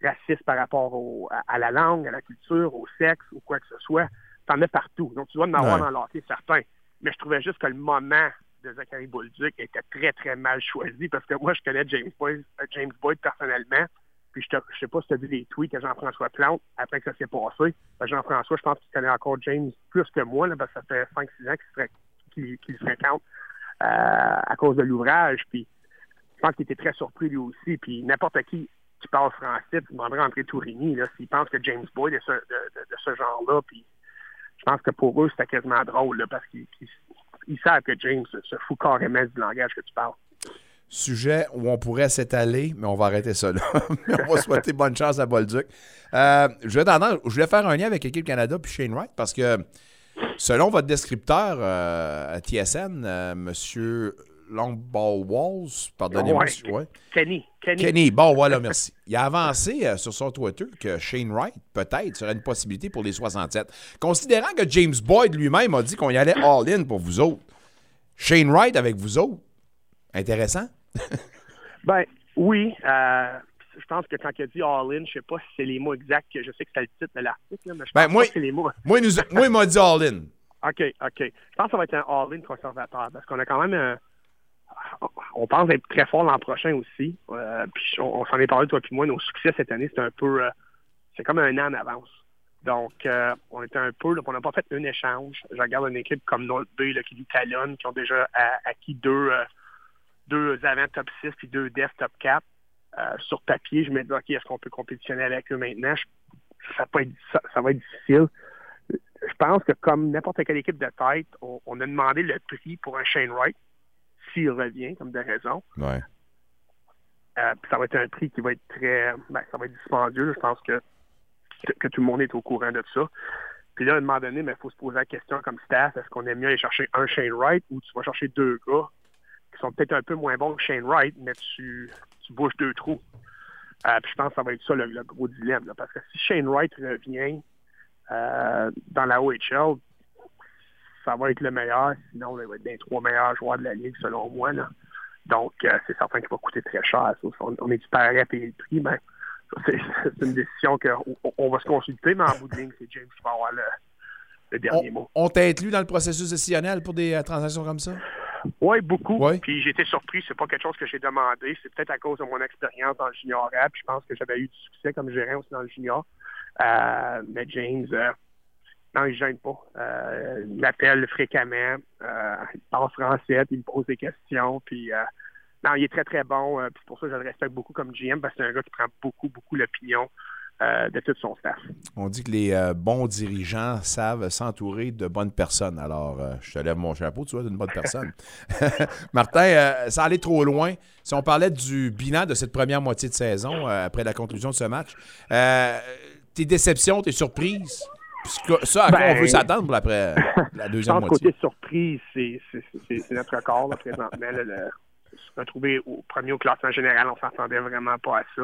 raciste par rapport à, la langue, à la culture, au sexe ou quoi que ce soit t'en as partout. Donc, tu dois en avoir dans l'hockey, certain. Mais je trouvais juste que le moment de Zachary Bolduc était très, très mal choisi parce que moi, je connais James Boyd, euh, James Boyd personnellement. Puis je ne sais pas si tu as vu les tweets que Jean-François Plante après que ça s'est passé. Ben, Jean-François, je pense qu'il connaît encore James plus que moi, là, parce que ça fait 5-6 ans qu'il se fréquente euh, à cause de l'ouvrage. Puis je pense qu'il était très surpris lui aussi. Puis n'importe qui qui parle français, tu demanderais André Tourigny, s'il pense que James Boyd est de, de ce genre-là, puis je pense que pour eux, c'était quasiment drôle, parce qu'ils savent que James se fout carrément du langage que tu parles. Sujet où on pourrait s'étaler, mais on va arrêter ça là. [LAUGHS] on va souhaiter bonne chance à Bolduc. Euh, je, vais je voulais faire un lien avec l'équipe Canada puis Shane Wright parce que selon votre descripteur euh, à TSN, euh, Monsieur Long Ball Walls, pardonnez-moi. Ouais. Kenny, Kenny. Kenny, bon, voilà, merci. Il a avancé euh, sur son Twitter que Shane Wright, peut-être, serait une possibilité pour les 67. Considérant que James Boyd lui-même a dit qu'on y allait all-in pour vous autres, Shane Wright avec vous autres, intéressant? ben, oui. Euh, je pense que quand il a dit all-in, je sais pas si c'est les mots exacts, je sais que c'est le titre de l'article, mais je ben, pense moi, que c'est les mots. Moi, moi il m'a dit all-in. [LAUGHS] OK, OK. Je pense que ça va être un all-in conservateur parce qu'on a quand même un on pense être très fort l'an prochain aussi. Euh, puis on, s'en est parlé, toi et moi, nos succès cette année, c'est un peu euh, c'est comme un an en avance. Donc, euh, on était un peu, on n'a pas fait un échange. Je regarde une équipe comme North Bay qui nous talonne, qui ont déjà acquis deux, deux avant top 6 puis deux def top 4. sur papier, je me dis, OK, est-ce qu'on peut compétitionner avec eux maintenant? ça, va être, ça, va être difficile. Je pense que comme n'importe quelle équipe de tête, on, on, a demandé le prix pour un Shane Wright s'il revient, comme de raison. Ouais. Euh, ça va être un prix qui va être très. Ben, ça va être dispendieux. Je pense que, que tout le monde est au courant de ça. Puis là, à un moment donné, il faut se poser la question comme staff est-ce qu'on aime mieux aller chercher un Shane Wright ou tu vas chercher deux gars qui sont peut-être un peu moins bons que Shane Wright, mais tu, tu bouges deux trous. Euh, puis je pense que ça va être ça le, gros dilemme. parce que si Shane Wright revient euh, dans la OHL, ça va être le meilleur. Sinon, il va être les trois meilleurs joueurs de la Ligue, selon moi. Donc, euh, c'est certain qu'il va coûter très cher. On, est super à payer le prix, mais [LAUGHS] c'est une décision qu'on va se consulter, mais en bout de ligne, c'est James qui va avoir le, dernier mot. On t'a inclus dans le processus décisionnel pour des transactions comme ça? Oui, beaucoup. Puis j'ai été surpris. C'est pas quelque chose que j'ai demandé. C'est peut-être à cause de mon expérience dans le junior rap. Je pense que j'avais eu du succès comme gérant aussi dans le junior. Euh, mais James, non, il ne gêne pas. Euh, il m'appelle fréquemment. Euh, il parle français, puis il me pose des questions. Puis, euh, non, il est très, très bon. puis c'est pour ça que je le respecte beaucoup comme GM, parce que c'est un gars qui prend beaucoup, beaucoup l'opinion de tout son staff. On dit que les bons dirigeants savent s'entourer de bonnes personnes. Alors, je te lève mon chapeau, tu vois, d'une bonne personne. [LAUGHS] Martin, ça allait trop loin. Si on parlait du bilan de cette première moitié de saison, après la conclusion de ce match, tes déceptions, tes surprises? ça, à quoi on veut ben, s'attendre pour après la deuxième [LAUGHS] moitié? côté surprise, c'est notre record là, présentement. le, se retrouver au premier au classement général, on s'entendait vraiment pas à ça.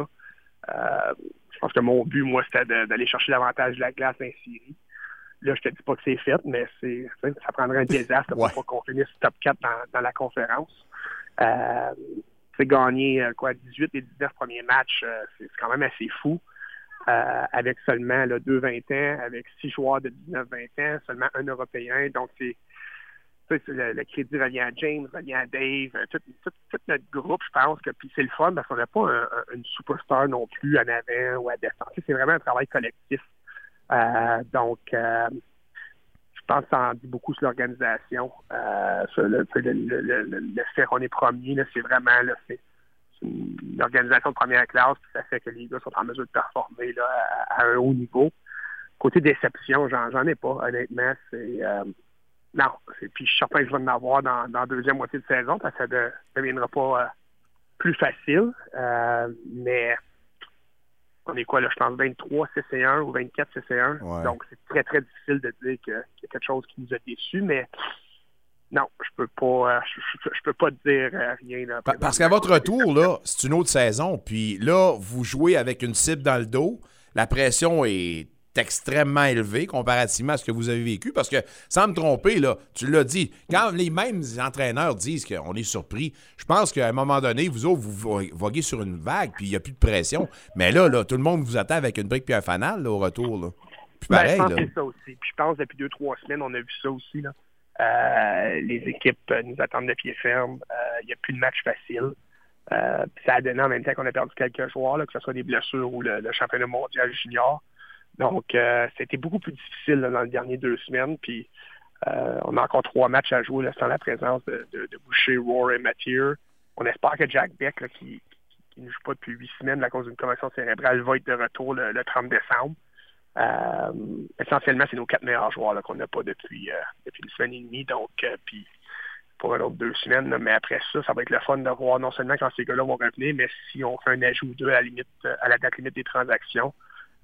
Euh, je pense que mon but, moi, c'était d'aller chercher l'avantage de la glace en série. Là, je te dis pas que c'est fait, mais c'est ça prendrait un désastre pour qu'on finisse top 4 dans, la conférence. Euh, c'est gagné quoi 18 des 19 premiers matchs, c'est quand même assez fou. avec seulement là, deux 20 ans, avec six joueurs de 19-20 ans, seulement un Européen. Donc, c'est le, crédit revient à James, revient à Dave, tout, notre groupe, je pense que c'est le fun parce qu'on n'a pas une superstar non plus en avant ou à descente. C'est vraiment un travail collectif. donc, je pense que ça en dit beaucoup sur l'organisation. Euh, le, fait qu'on est premier, c'est vraiment une organisation de première classe, puis ça fait que les gars sont en mesure de performer à, un haut niveau. Côté déception, j'en ai pas, honnêtement. Euh, non. Puis je suis certain que je vais en avoir dans, la deuxième moitié de saison, parce que ça ne deviendra pas euh, plus facile. mais on est quoi là, je pense 23 CC1 ou 24 CC1. Donc c'est très très difficile de dire qu'il y a quelque chose qui nous a déçus, mais non, je peux pas euh, je, peux pas dire euh, rien. Parce qu'à votre retour, là, c'est une autre saison. Puis là, vous jouez avec une cible dans le dos. La pression est extrêmement élevé comparativement à ce que vous avez vécu. Parce que, sans me tromper, là, tu l'as dit, quand les mêmes entraîneurs disent qu'on est surpris, je pense qu'à un moment donné, vous autres, vous voguez sur une vague, puis il n'y a plus de pression. Mais là, là, tout le monde vous attend avec une brique puis un fanal au retour. Là. Puis ben, pareil, je pense que c'est ça aussi. Puis je pense depuis deux, trois semaines, on a vu ça aussi. Là. Euh, les équipes nous attendent de pied ferme. Euh, il n'y a plus de match facile. Euh, ça a donné en même temps qu'on a perdu quelques joueurs, là, que ce soit des blessures ou le, le championnat mondial junior. Donc, euh, c'était beaucoup plus difficile dans les dernières deux semaines. Puis, euh, on a encore trois matchs à jouer sans la présence de, Boucher, Roar et Mathieu. On espère que Jack Beck, qui, ne joue pas depuis huit semaines à cause d'une commotion cérébrale, va être de retour le, 30 décembre. Euh, essentiellement, c'est nos quatre meilleurs joueurs qu'on n'a pas depuis, depuis une semaine et demie. Donc, puis pour une autre deux semaines. Mais après ça, ça va être le fun de voir non seulement quand ces gars-là vont revenir, mais si on fait un ajout ou deux à la limite, à la date limite des transactions.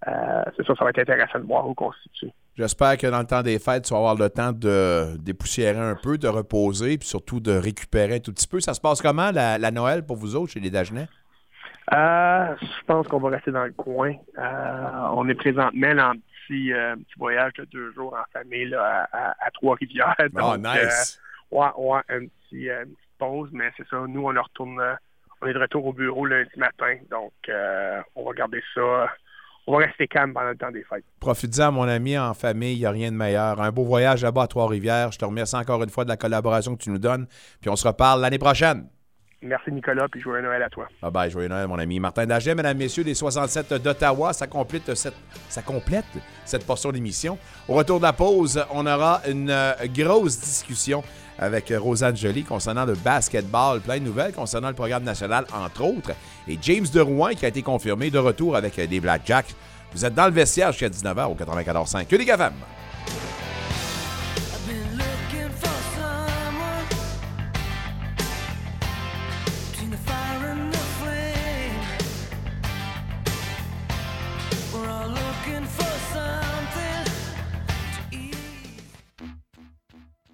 Euh, c'est ça, ça va être intéressant de voir où constitue. J'espère que dans le temps des fêtes, tu vas avoir le temps de dépoussiérer un peu, de reposer, puis surtout de récupérer un tout petit peu. Ça se passe comment, la, Noël, pour vous autres, chez les Dagenais? Euh, je pense qu'on va rester dans le coin. Euh, on est présentement dans un petit, voyage de deux jours en famille à, Trois-Rivières. Oh, nice! ouais, ouais, un petit, une petite pause, mais c'est ça. Nous, on retourne, on est de retour au bureau lundi matin, donc on va garder ça on va rester calme pendant le temps des fêtes. Profite-en, mon ami, en famille, il n'y a rien de meilleur. Un beau voyage là-bas à Trois-Rivières. Je te remercie encore une fois de la collaboration que tu nous donnes. Puis on se reparle l'année prochaine. Merci Nicolas, puis joyeux Noël à toi. Bye bye, joyeux Noël mon ami. Martin Daget, mesdames, messieurs, des 67 d'Ottawa, ça complète cette, ça complète cette portion d'émission. Au retour de la pause, on aura une euh, grosse discussion avec Rosanne Joly concernant le basketball. Plein de nouvelles concernant le programme national, entre autres. Et James Derouin qui a été confirmé de retour avec des Blackjacks. Vous êtes dans le vestiaire jusqu'à 19h au 94.5. Que des GAFAM!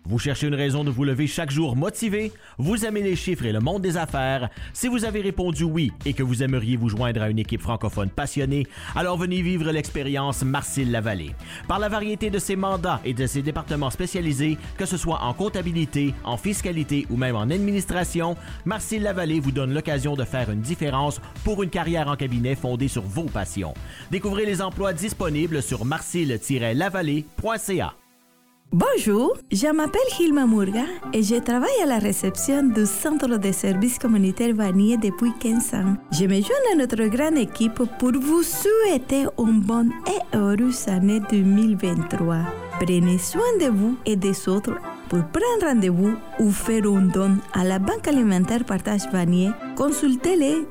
Vous cherchez une raison de vous lever chaque jour motivé, vous aimez les chiffres et le monde des affaires? Si vous avez répondu oui et que vous aimeriez vous joindre à une équipe francophone passionnée, alors venez vivre l'expérience Marcille Lavallée. Par la variété de ses mandats et de ses départements spécialisés, que ce soit en comptabilité, en fiscalité ou même en administration, Marcille Lavallée vous donne l'occasion de faire une différence pour une carrière en cabinet fondée sur vos passions. Découvrez les emplois disponibles sur marcille-lavallée.ca. Bonjour, je m'appelle Hilma Murga et je travaille à la réception du Centre de services communautaires Vanier depuis 15 ans. Je me joins à notre grande équipe pour vous souhaiter une bonne et heureuse année 2023. Prenez soin de vous et des autres. Pour prendre rendez-vous ou faire un don à la Banque alimentaire Partage Vanier, consultez le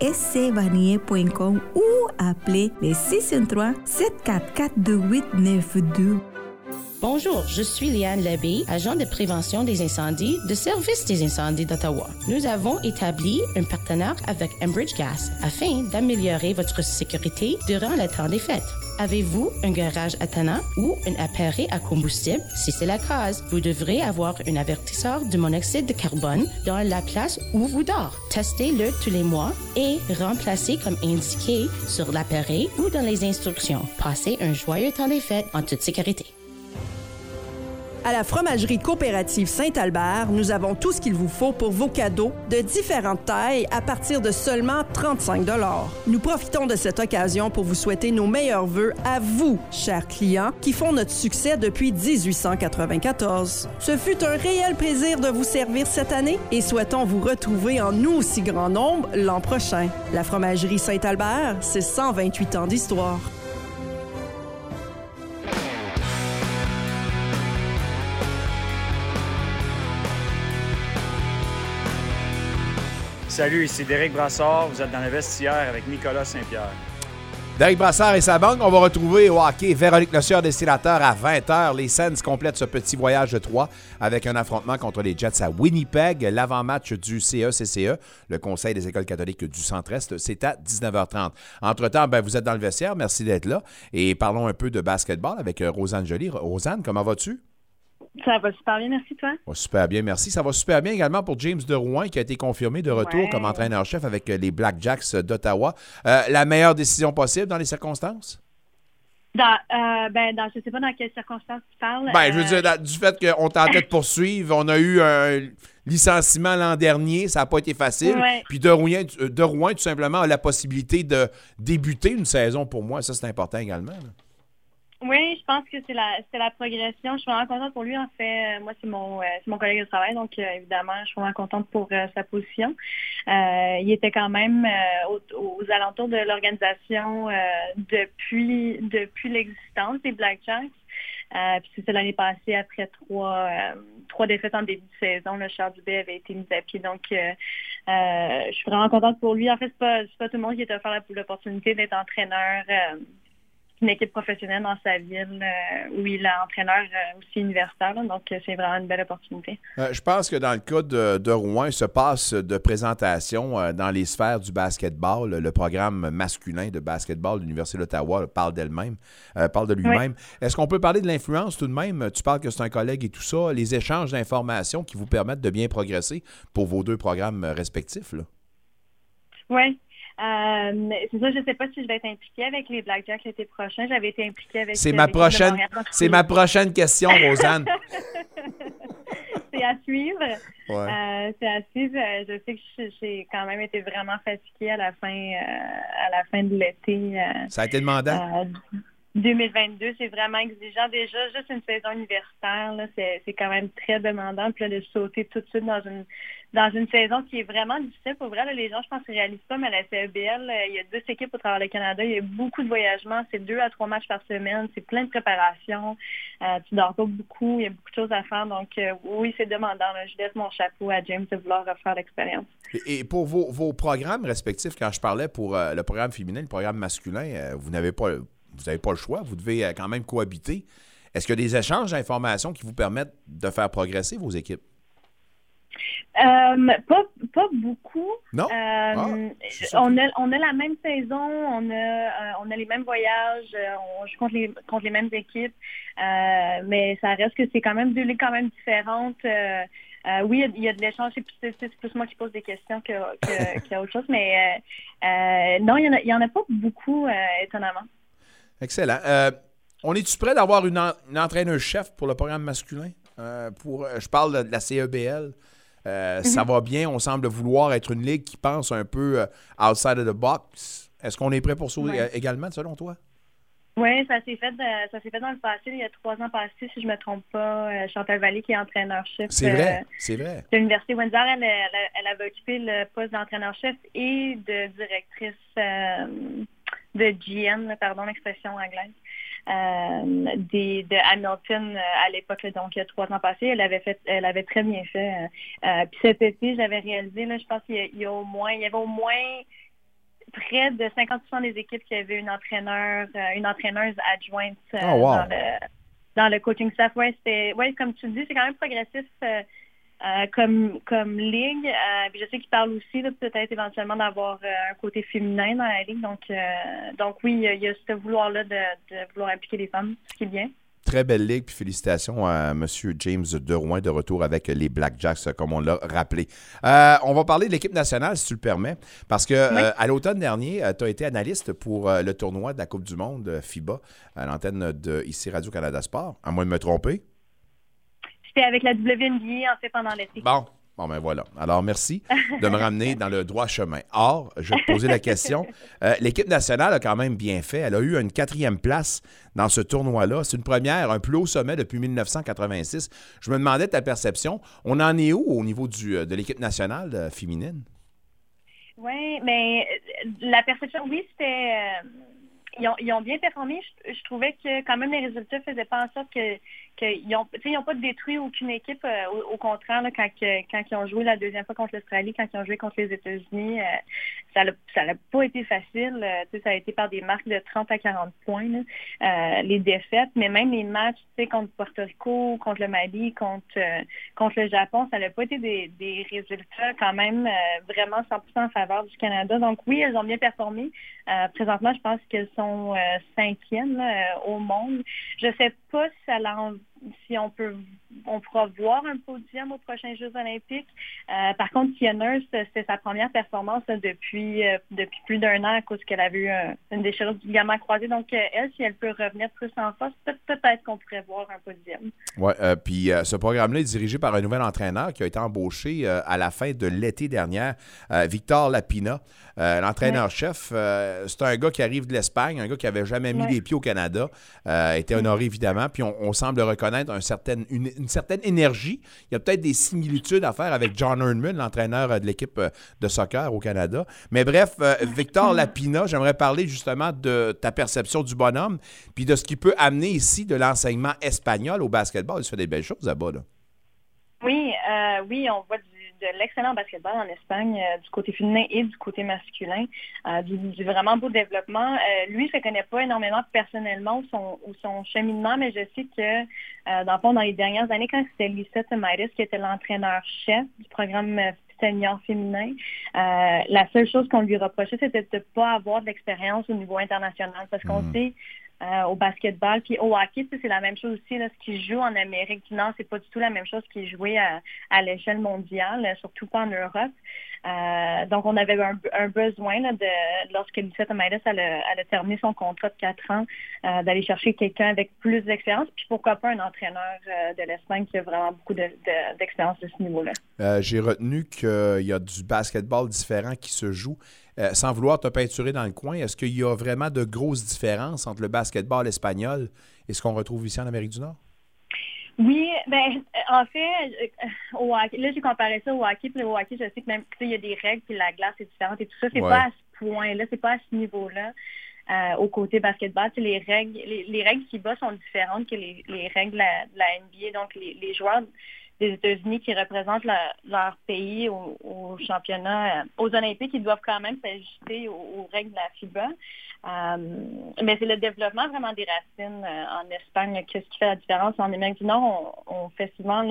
cscvanier.com ou appelez le 603 744 2892. Bonjour, je suis Liane Labbé, agent de prévention des incendies de Service des incendies d'Ottawa. Nous avons établi un partenariat avec Enbridge Gas afin d'améliorer votre sécurité durant le temps des fêtes. Avez-vous un garage attenant ou un appareil à combustible? Si c'est la cause, vous devrez avoir un avertisseur de monoxyde de carbone dans la place où vous dormez. Testez-le tous les mois et remplacez comme indiqué sur l'appareil ou dans les instructions. Passez un joyeux temps des fêtes en toute sécurité. À la fromagerie coopérative Saint-Albert, nous avons tout ce qu'il vous faut pour vos cadeaux de différentes tailles à partir de seulement 35 Nous profitons de cette occasion pour vous souhaiter nos meilleurs voeux à vous, chers clients, qui font notre succès depuis 1894. Ce fut un réel plaisir de vous servir cette année et souhaitons vous retrouver en nous aussi grand nombre l'an prochain. La fromagerie Saint-Albert, c'est 128 ans d'histoire. Salut, ici Derek Brassard. Vous êtes dans le vestiaire avec Nicolas Saint-Pierre. Derek Brassard et sa banque, on va retrouver au hockey Véronique Le Sieur Destillateur à 20h. Les Sens complètent ce petit voyage de trois avec un affrontement contre les Jets à Winnipeg. L'avant-match du CECCE, e, le Conseil des écoles catholiques du Centre-Est, c'est à 19h30. Entre-temps, ben, vous êtes dans le vestiaire. Merci d'être là. Et parlons un peu de basketball avec euh, Rosanne Joly. Rosanne, comment vas-tu? Ça va super bien, merci toi. super bien, merci. Ça va super bien également pour James Derouin qui a été confirmé de retour comme entraîneur-chef avec euh, les Blackjacks d'Ottawa. Euh, la meilleure décision possible dans les circonstances? Dans, euh, ben, dans, je ne sais pas dans quelles circonstances tu parles. Ben, je veux dire, du fait qu'on tentait de poursuivre, on a eu un licenciement l'an dernier, ça n'a pas été facile. Puis Derouin, Derouin, tout simplement, a la possibilité de débuter une saison pour moi. Ça, c'est important également. Oui, je pense que c'est la c'est la progression. Je suis vraiment contente pour lui. En fait, euh, moi c'est mon euh, c'est mon collègue de travail, donc euh, évidemment, je suis vraiment contente pour sa position. il était quand même aux, alentours de l'organisation depuis depuis l'existence des Blackjacks. puis c'était l'année passée après trois trois défaites en début de saison. Le Charles Dubé avait été mis à pied, donc je suis vraiment contente pour lui. En fait, c'est pas c'est pas tout le monde qui est offert l'opportunité d'être entraîneur une équipe professionnelle dans sa ville euh, où il est entraîneur euh, aussi universitaire. donc, euh, c'est vraiment une belle opportunité. je pense que dans le cas de, Rouen, il se passe de présentation dans les sphères du basketball. Le, programme masculin de basketball de l'Université d'Ottawa parle d'elle-même, parle de lui-même. Est-ce qu'on peut parler de l'influence tout de même? Tu parles que c'est un collègue et tout ça. Les échanges d'informations qui vous permettent de bien progresser pour vos deux programmes respectifs? Oui, euh, c'est ça, je ne sais pas si je vais être impliquée avec les Blackjacks l'été prochain. J'avais été impliquée avec. C'est ma prochaine. C'est ma prochaine question, Rosanne. [LAUGHS] c'est à suivre. Euh, c'est à suivre. Euh, je sais que j'ai quand même été vraiment fatiguée à la fin, à la fin de l'été. ça a été demandant? 2022, c'est vraiment exigeant. Déjà, juste une saison universitaire, c'est quand même très demandant. Puis là, de sauter tout de suite dans une dans une saison qui est vraiment difficile. Pour vrai, les gens, je pense, ne réalisent pas, mais à la CEBL, euh, il y a deux équipes au travers du Canada. Il y a beaucoup de voyagements. C'est deux à trois matchs par semaine. C'est plein de préparation. Euh, tu dors pas beaucoup. Il y a beaucoup de choses à faire. Donc, euh, oui, c'est demandant. Je laisse mon chapeau à James de vouloir refaire l'expérience. Et, pour vos, vos, programmes respectifs, quand je parlais pour le programme féminin, le programme masculin, vous n'avez pas, vous n'avez pas le choix. Vous devez quand même cohabiter. Est-ce qu'il y a des échanges d'informations qui vous permettent de faire progresser vos équipes? Euh, pas, pas beaucoup. Non? Euh, ah, on, a, on a la même saison, on a, euh, on a les mêmes voyages, on joue contre les, contre les mêmes équipes, mais ça reste que c'est quand même deux ligues quand même différentes. oui, il y, a de l'échange, c'est plus moi qui pose des questions qu'il y a autre chose, mais non, il n'y en, a, y en a pas beaucoup, étonnamment. Excellent. on est-tu prêt d'avoir une, une entraîneur-chef pour le programme masculin? pour, je parle de la CEBL. Euh, ça mhm. va bien. On semble vouloir être une ligue qui pense un peu euh, outside of the box. Est-ce qu'on est prêt pour ça également, selon toi? Oui, ça s'est fait, ça s'est fait dans le passé, il y a trois ans passés, si je ne me trompe pas. Euh, Chantal Vallée, qui est entraîneur-chef. C'est vrai, c'est vrai. De l'Université Windsor, elle, elle, avait occupé le poste d'entraîneur-chef et de directrice de GM, pardon, l'expression anglaise. Euh, des, de Hamilton euh, à l'époque, donc il y a trois ans passés. Elle avait fait, elle avait très bien fait. Euh, puis cet été, j'avais réalisé, là, je pense qu'il y, a au moins, il y avait au moins près de 50 des équipes qui avaient une entraîneur, une entraîneuse adjointe oh, dans, le, dans le coaching staff. Ouais, c'était, ouais, comme tu le dis, c'est quand même progressif. Euh, comme, comme ligue. Euh, je sais qu'il parle aussi peut-être éventuellement d'avoir euh, un côté féminin dans la ligue. Donc, donc oui, il y, a, ce vouloir-là de, vouloir impliquer les femmes, ce qui est bien. Très belle ligue, puis félicitations à M. James Derouin de retour avec les Blackjacks, comme on l'a rappelé. on va parler de l'équipe nationale, si tu le permets, parce que à l'automne dernier, tu as été analyste pour le tournoi de la Coupe du Monde FIBA à l'antenne de ici Radio-Canada Sport, à moins de me tromper. J'étais avec la WNBA, en fait, pendant l'été. Bon. Bon, ben voilà. Alors, merci de me ramener dans le droit chemin. Or, je vais te poser la question. [LAUGHS] Euh, l'équipe nationale a quand même bien fait. Elle a eu une quatrième place dans ce tournoi-là. C'est une première, un plus haut sommet depuis 1986. Je me demandais ta perception. On en est où au niveau du, euh, de l'équipe nationale euh, féminine? Oui, mais la perception, oui, c'était. ils, ont, bien performé. Je, je, trouvais que quand même les résultats faisaient pas en sorte que qu'ils n'ont ont pas détruit aucune équipe. Euh, au, contraire, là, quand, quand ils ont joué la deuxième fois contre l'Australie, quand ils ont joué contre les États-Unis, euh, ça n'a pas été facile. Euh, ça a été par des marques de 30 à 40 points, les défaites. Mais même les matchs contre Porto Rico, contre le Mali, contre, contre le Japon, ça n'a pas été des, des, résultats quand même vraiment 100% en faveur du Canada. Donc oui, elles ont bien performé. présentement, je pense qu'elles sont cinquièmes au monde. Je sais pas si ça l'a si on peut, on pourra voir un podium aux prochains Jeux olympiques. Euh, par contre, Tia c'est sa première performance depuis, euh, depuis plus d'un an à cause qu'elle a vu une déchirure du gamin croisé. Donc, euh, elle, si elle peut revenir plus en force, peut-être qu'on pourrait voir un podium. Oui, puis ce programme-là est dirigé par un nouvel entraîneur qui a été embauché à la fin de l'été dernier, Victor Lapina. L'entraîneur-chef, c'est un gars qui arrive de l'Espagne, un gars qui n'avait jamais mis les pieds au Canada, était honoré évidemment, puis on, on semble reconnaître une, certaine énergie. Il y a peut-être des similitudes à faire avec John Ernman, l'entraîneur euh, de l'équipe euh, de soccer au Canada. Mais bref, euh, [LAUGHS] Victor Lapina, j'aimerais parler justement de ta perception du bonhomme, puis de ce qu'il peut amener ici de l'enseignement espagnol au basketball. Il se fait des belles choses là-bas. Oui, oui, on voit du de l'excellent basketball en Espagne, euh, du côté féminin et du côté masculin, euh, du, vraiment beau développement. Euh, lui, je ne connais pas énormément personnellement son, ou son cheminement, mais je sais que, dans le fond, dans les dernières années, quand c'était Lisa Tamaris qui était l'entraîneur-chef du programme senior féminin. la seule chose qu'on lui reprochait, c'était de ne pas avoir d'expérience au niveau international parce qu'on hmm. sait euh, au basketball. Puis au hockey, c'est la même chose aussi. Là, ce qui joue en Amérique du Nord, c'est pas du tout la même chose qui est joué à, à l'échelle mondiale, surtout pas en Europe. Euh, donc, on avait un, un besoin là, de, lorsque Lucette Amaïdès elle, a terminé son contrat de quatre ans, euh, d'aller chercher quelqu'un avec plus d'expérience, puis pourquoi pas un entraîneur de l'Espagne qui a vraiment beaucoup d'expérience de, de, ce niveau-là. J'ai retenu qu'il y a du basketball différent qui se joue. Euh, sans vouloir te peinturer dans le coin, est-ce qu'il y a vraiment de grosses différences entre le basketball espagnol et ce qu'on retrouve ici en Amérique du Nord? Oui, ben en fait, euh, au hockey, là j'ai comparé ça au hockey, puis au hockey, je sais que même il y a des règles, puis la glace est différente et tout ça, c'est pas à ce point-là, c'est pas à ce niveau-là. Euh, au côté basketball, les règles, les, règles qui sont différentes que les, règles de la, NBA. Donc les, les joueurs des États-Unis qui représentent leur pays au, championnat, euh, aux Olympiques, ils doivent quand même s'ajuster aux, règles de la FIBA. Euh, mais c'est le développement vraiment des racines euh, en Espagne qui fait la différence. En Amérique du Nord, on, fait souvent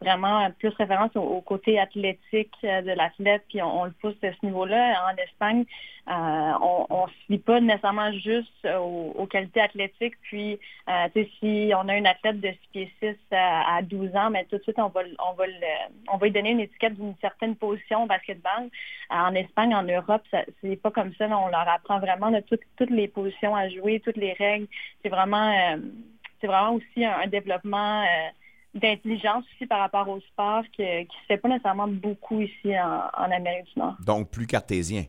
vraiment plus référence au, côté athlétique de l'athlète, puis on, le pousse de ce niveau-là. En Espagne, on ne se lit pas nécessairement juste aux, qualités athlétiques. Puis, si on a une athlète de 6 pieds 6 à, 12 ans, mais tout de suite, on va, on va, on va lui donner une étiquette d'une certaine position au basketball. En Espagne, en Europe, c'est pas comme ça. on leur apprend vraiment de toutes les positions à jouer, toutes les règles. C'est vraiment, euh, c'est vraiment aussi un, développement euh, d'intelligence aussi par rapport au sport qui ne se fait pas nécessairement beaucoup ici en, Amérique du Nord. Donc, plus cartésien.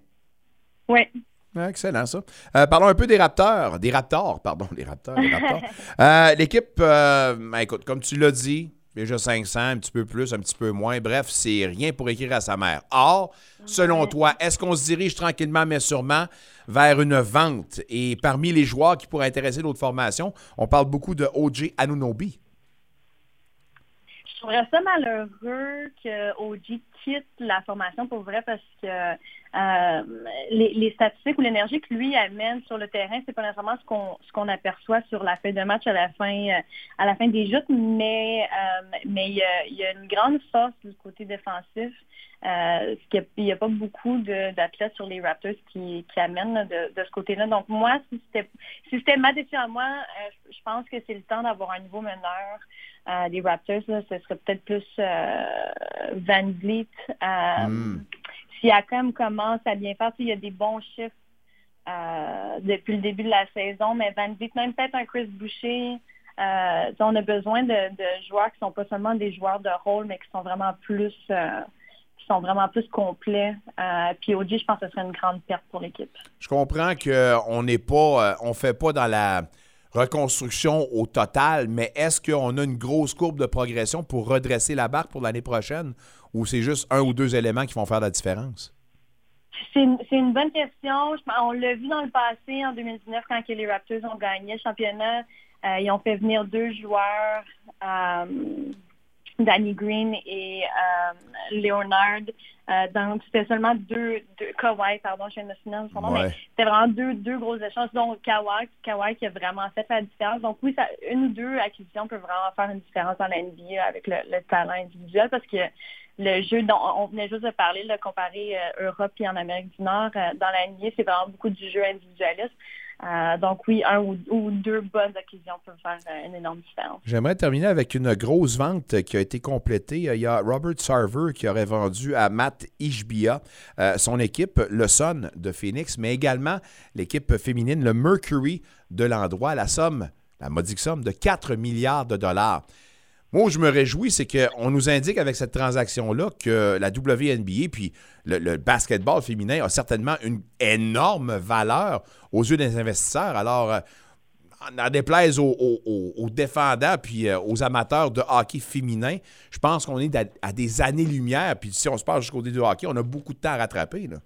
Oui. Excellent, ça. Euh, parlons un peu des Raptors. Des Raptors, pardon, [LAUGHS] des Raptors. L'équipe, ben, écoute, comme tu l'as dit, déjà 500, un petit peu plus, un petit peu moins. Bref, c'est rien pour écrire à sa mère. Or, selon toi, est-ce qu'on se dirige tranquillement, mais sûrement, vers une vente? Et parmi les joueurs qui pourraient intéresser d'autres formations, on parle beaucoup de OJ Anunobi. Je trouverais ça malheureux que OG quitte la formation pour vrai parce que euh, les, statistiques ou l'énergie que lui amène sur le terrain, c'est pas nécessairement ce qu'on ce qu'on aperçoit sur la fin de match à la fin euh, à la fin des joutes, mais euh, mais il y, a, une grande force du côté défensif. Euh, il n'y a, pas beaucoup d'athlètes sur les Raptors qui, qui amènent de, de, ce côté-là. Donc moi, si c'était si ma décision à moi, je pense que c'est le temps d'avoir un nouveau meneur des Raptors. Là, ce serait peut-être plus Van Vliet. Mm. Siakam commence à bien faire. Il y a des bons chiffres euh, depuis le début de la saison, mais Van Vliet, même peut-être un Chris Boucher, on a besoin de, joueurs qui sont pas seulement des joueurs de rôle, mais qui sont vraiment plus qui sont vraiment plus complets. puis OG, je pense que ce serait une grande perte pour l'équipe. Je comprends qu'on n'est pas, on fait pas dans la reconstruction au total, mais est-ce qu'on a une grosse courbe de progression pour redresser la barre pour l'année prochaine ou c'est juste un ou deux éléments qui vont faire la différence? C'est une, bonne question. On l'a vu dans le passé, en 2019, quand les Raptors ont gagné le championnat. Euh, ils ont fait venir deux joueurs. Euh, Danny Green et euh, Leonard. Euh, donc, c'était seulement deux, deux Kawhi, pardon, je viens de me son nom, mais c'était vraiment deux, deux gros échanges. Donc, Kawhi, Kawhi qui a vraiment fait la différence. Donc, oui, ça, une ou deux acquisitions peuvent vraiment faire une différence dans la NBA avec le, talent individuel parce que le jeu dont on venait juste de parler, le comparer euh, Europe et en Amérique du Nord, dans la NBA, c'est vraiment beaucoup du jeu individualiste. Euh, donc oui, un ou, deux bonnes acquisitions peuvent faire euh, une énorme différence. J'aimerais terminer avec une grosse vente qui a été complétée. Il y a Robert Sarver qui aurait vendu à Matt Ishbia euh, son équipe, le Sun de Phoenix, mais également l'équipe féminine, le Mercury de l'endroit, la somme, la modique somme de 4 milliards de dollars. Moi, je me réjouis, c'est qu'on nous indique avec cette transaction-là que la WNBA puis le, basketball féminin a certainement une énorme valeur aux yeux des investisseurs. Alors, euh, en déplaise aux, aux, défendants puis euh, aux amateurs de hockey féminin, je pense qu'on est à, des années-lumière. Puis si on se parle jusqu'au début du hockey, on a beaucoup de temps à rattraper. Là.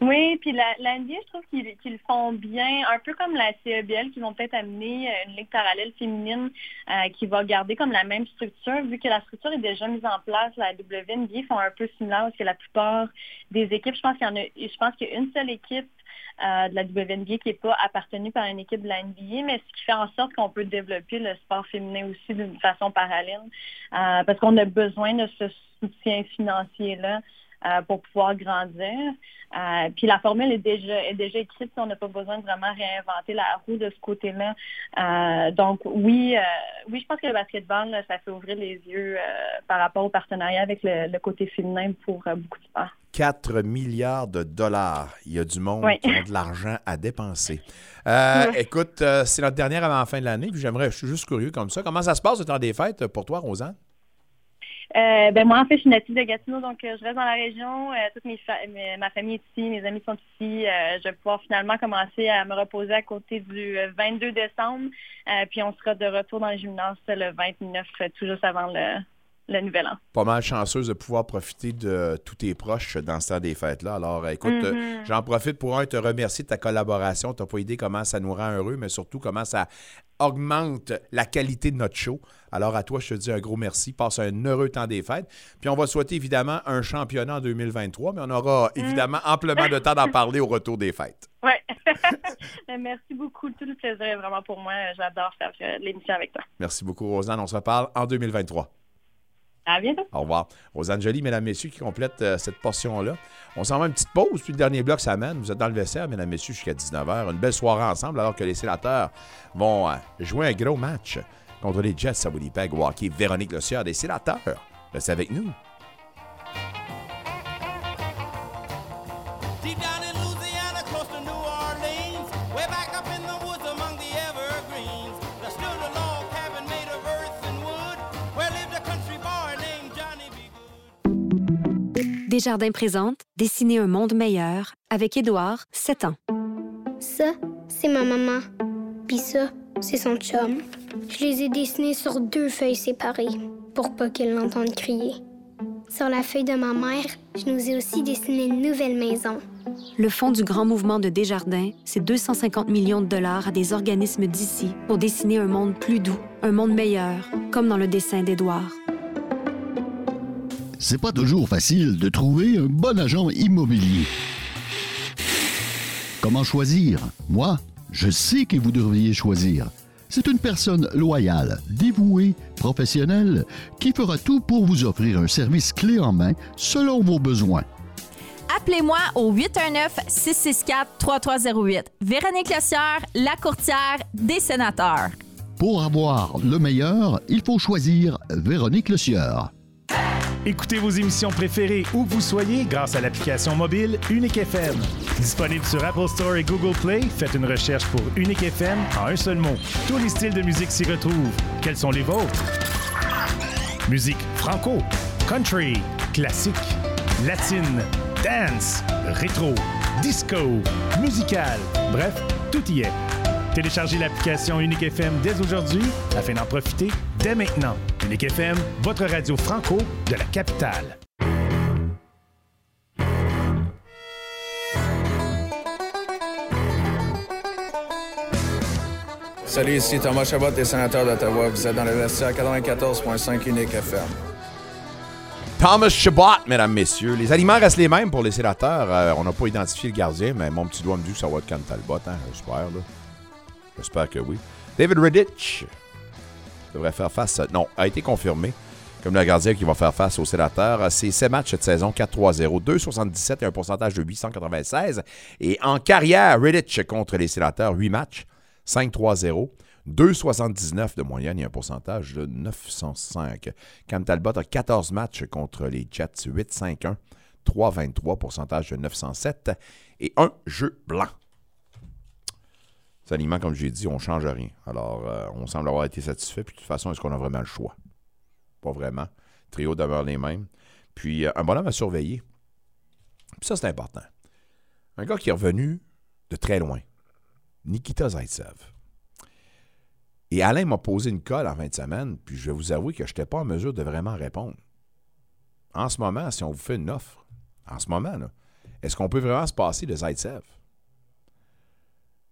Oui, puis la, je trouve qu'ils font bien, un peu comme la CEBL, qui vont peut-être amener euh, une ligue parallèle féminine euh, qui va garder comme la même structure, vu que la structure est déjà mise en place. La WNBA font un peu similaire parce que la plupart des équipes, je pense qu'il y en a, je pense qu'il y a une seule équipe euh, de la WNBA qui n'est pas appartenue par une équipe de la NBA, mais ce qui fait en sorte qu'on peut développer le sport féminin aussi d'une façon parallèle, parce qu'on a besoin de ce soutien financier-là euh, pour pouvoir grandir. Euh, puis la formule est déjà, est déjà écrite, on n'a pas besoin de vraiment réinventer la roue de ce côté-là. Euh, donc oui, oui, je pense que le basketball, ça fait ouvrir les yeux par rapport au partenariat avec le, côté féminin pour beaucoup de sports. 4 milliards de dollars. Il y a du monde qui a de l'argent à dépenser. Écoute, c'est notre dernière avant la fin de l'année, puis j'aimerais, je suis juste curieux comme ça. Comment ça se passe le temps des fêtes pour toi, Rosanne? Euh, ben moi, en fait, je suis native de Gatineau, donc euh, je reste dans la région. Euh, toute mes ma famille est ici, mes amis sont ici. je vais pouvoir finalement commencer à me reposer à côté du 22 décembre. puis on sera de retour dans le gymnase le 29, tout juste avant le, le nouvel an. Pas mal chanceuse de pouvoir profiter de tous tes proches dans ce temps des fêtes-là. Alors, écoute, mm-hmm. j'en profite pour un te remercier de ta collaboration. Tu n'as pas idée comment ça nous rend heureux, mais surtout comment ça augmente la qualité de notre show. Alors, à toi, je te dis un gros merci. Passe un heureux temps des fêtes. Puis, on va souhaiter évidemment un championnat en 2023, mais on aura mm. évidemment amplement de temps d'en parler au retour des fêtes. Oui. [LAUGHS] merci beaucoup. Tout le plaisir est vraiment pour moi. J'adore faire euh, l'émission avec toi. Merci beaucoup, Rosanne. On se reparle en 2023. Bientôt. Au revoir. Rosanne Jolie, mesdames, messieurs, qui complète euh, cette portion-là. On s'en va une petite pause, puis le dernier bloc s'amène. Vous êtes dans le vestiaire, mesdames, messieurs, jusqu'à 19h. Une belle soirée ensemble, alors que les sénateurs vont euh, jouer un gros match contre les Jets à Winnipeg. Walkie, Véronique Le Sieur des sénateurs. Restez avec nous. Desjardins présente Dessiner un monde meilleur avec Édouard, 7 ans. Ça, c'est ma maman. Puis ça, c'est son chum. Je les ai dessinés sur deux feuilles séparées pour pas qu'elle l'entende crier. Sur la feuille de ma mère, je nous ai aussi dessiné une nouvelle maison. Le fonds du grand mouvement de Desjardins, c'est 250 millions de dollars à des organismes d'ici pour dessiner un monde plus doux, un monde meilleur, comme dans le dessin d'Édouard c'est pas toujours facile de trouver un bon agent immobilier. Comment choisir? Moi, je sais que vous devriez choisir. C'est une personne loyale, dévouée, professionnelle, qui fera tout pour vous offrir un service clé en main selon vos besoins. Appelez-moi au 819-664-3308. Véronique Lossière, la courtière des sénateurs. Pour avoir le meilleur, il faut choisir Véronique Le Écoutez vos émissions préférées où vous soyez grâce à l'application mobile Unique FM. Disponible sur Apple Store et Google Play, faites une recherche pour Unique FM en un seul mot. Tous les styles de musique s'y retrouvent. Quels sont les vôtres? Musique franco, country, classique, latine, dance, rétro, disco, musical, bref, tout y est. Téléchargez l'application Unique FM dès aujourd'hui afin d'en profiter dès maintenant. Unique FM, votre radio franco de la capitale. Salut, ici Thomas Chabot des sénateurs d'Ottawa. Vous êtes dans le vestiaire 94.5 Unique FM. Thomas Chabot, mesdames, messieurs. Les aliments restent les mêmes pour les sénateurs. Euh, on n'a pas identifié le gardien, mais mon petit doigt me dit que ça va être Cam Talbot, hein, j'espère. là. J'espère que oui. David Redditch devrait faire face. Non, a été confirmé comme le gardien qui va faire face aux sénateurs. C'est 7 matchs cette saison, 4-3-0, 2,77 et un pourcentage de 896. Et en carrière, Redditch contre les sénateurs, 8 matchs, 5-3-0. 2,79 de moyenne et un pourcentage de 905. Cam Talbot a 14 matchs contre les Jets, 8-5-1, 3,23, pourcentage de 907 et un jeu blanc. Ces aliments, comme j'ai dit, on ne change rien. Alors, euh, on semble avoir été satisfait. Puis, de toute façon, est-ce qu'on a vraiment le choix? Pas vraiment. Trio demeure les mêmes. Puis, euh, un bonhomme à surveiller. Puis ça, c'est important. Un gars qui est revenu de très loin. Nikita Zaitsev. Et Alain m'a posé une colle en fin de semaine, puis je vais vous avouer que je n'étais pas en mesure de vraiment répondre. En ce moment, si on vous fait une offre, en ce moment, est-ce qu'on peut vraiment se passer de Zaitsev?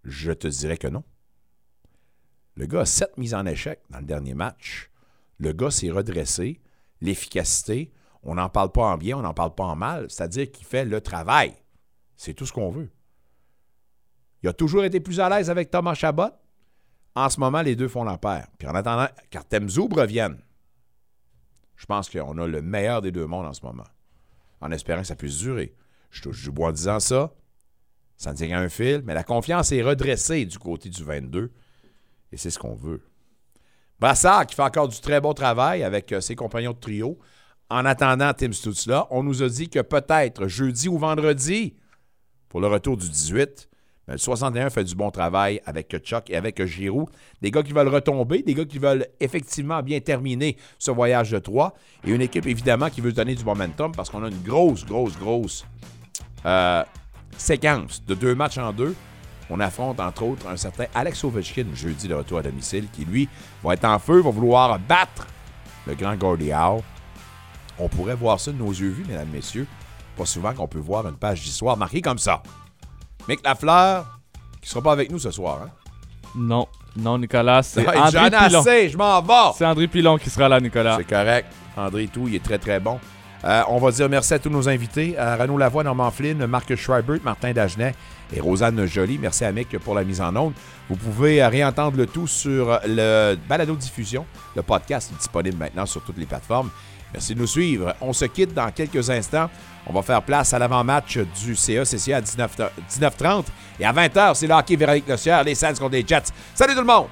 Je te dirais que non. Le gars a sept mises en échec dans le dernier match. Le gars s'est redressé. L'efficacité, on n'en parle pas en bien, on n'en parle pas en mal. C'est-à-dire qu'il fait le travail. C'est tout ce qu'on veut. Il a toujours été plus à l'aise avec Thomas Chabot. En ce moment, les deux font la paire. Puis en attendant qu'Artem Zoub revienne, je pense qu'on a le meilleur des deux mondes en ce moment. En espérant que ça puisse durer. Je touche du bois en disant ça. Ça ne tient un fil, mais la confiance est redressée du côté du 22. Et c'est ce qu'on veut. Brassard qui fait encore du très bon travail avec euh, ses compagnons de trio. En attendant Tim Stutzla, on nous a dit que peut-être jeudi ou vendredi, pour le retour du 18, mais le 61 fait du bon travail avec Chuck et avec Giroud. Des gars qui veulent retomber, des gars qui veulent effectivement bien terminer ce voyage de 3. Et une équipe, évidemment, qui veut donner du momentum parce qu'on a une grosse, grosse, grosse euh, séquence de deux matchs en deux. On affronte, entre autres, un certain Alex Ovechkin jeudi de retour à domicile qui, lui, va être en feu, va vouloir battre le grand Gordie Howe. On pourrait voir ça de nos yeux vus, mesdames, messieurs. Pas souvent qu'on peut voir une page d'histoire marquée comme ça. Mick Lafleur, qui sera pas avec nous ce soir. Hein? Non, non, Nicolas, c'est Ah, André j'en Pilon. assez, je m'en vais. C'est André Pilon qui sera là, Nicolas. C'est correct. André Tout, il est très, très bon. Euh, on va dire merci à tous nos invités. À Renaud Lavoie, Normand Flynn, Marc Schreibert, Martin Dagenet et Rosanne Joly. Merci à Mick pour la mise en onde. Vous pouvez euh, réentendre le tout sur le balado diffusion. Le podcast est disponible maintenant sur toutes les plateformes. Merci de nous suivre. On se quitte dans quelques instants. On va faire place à l'avant-match du CA-CCA à 19 19h30. Et à 20h, c'est le hockey Véronique Lossière, les Saints contre les Jets. Salut tout le monde!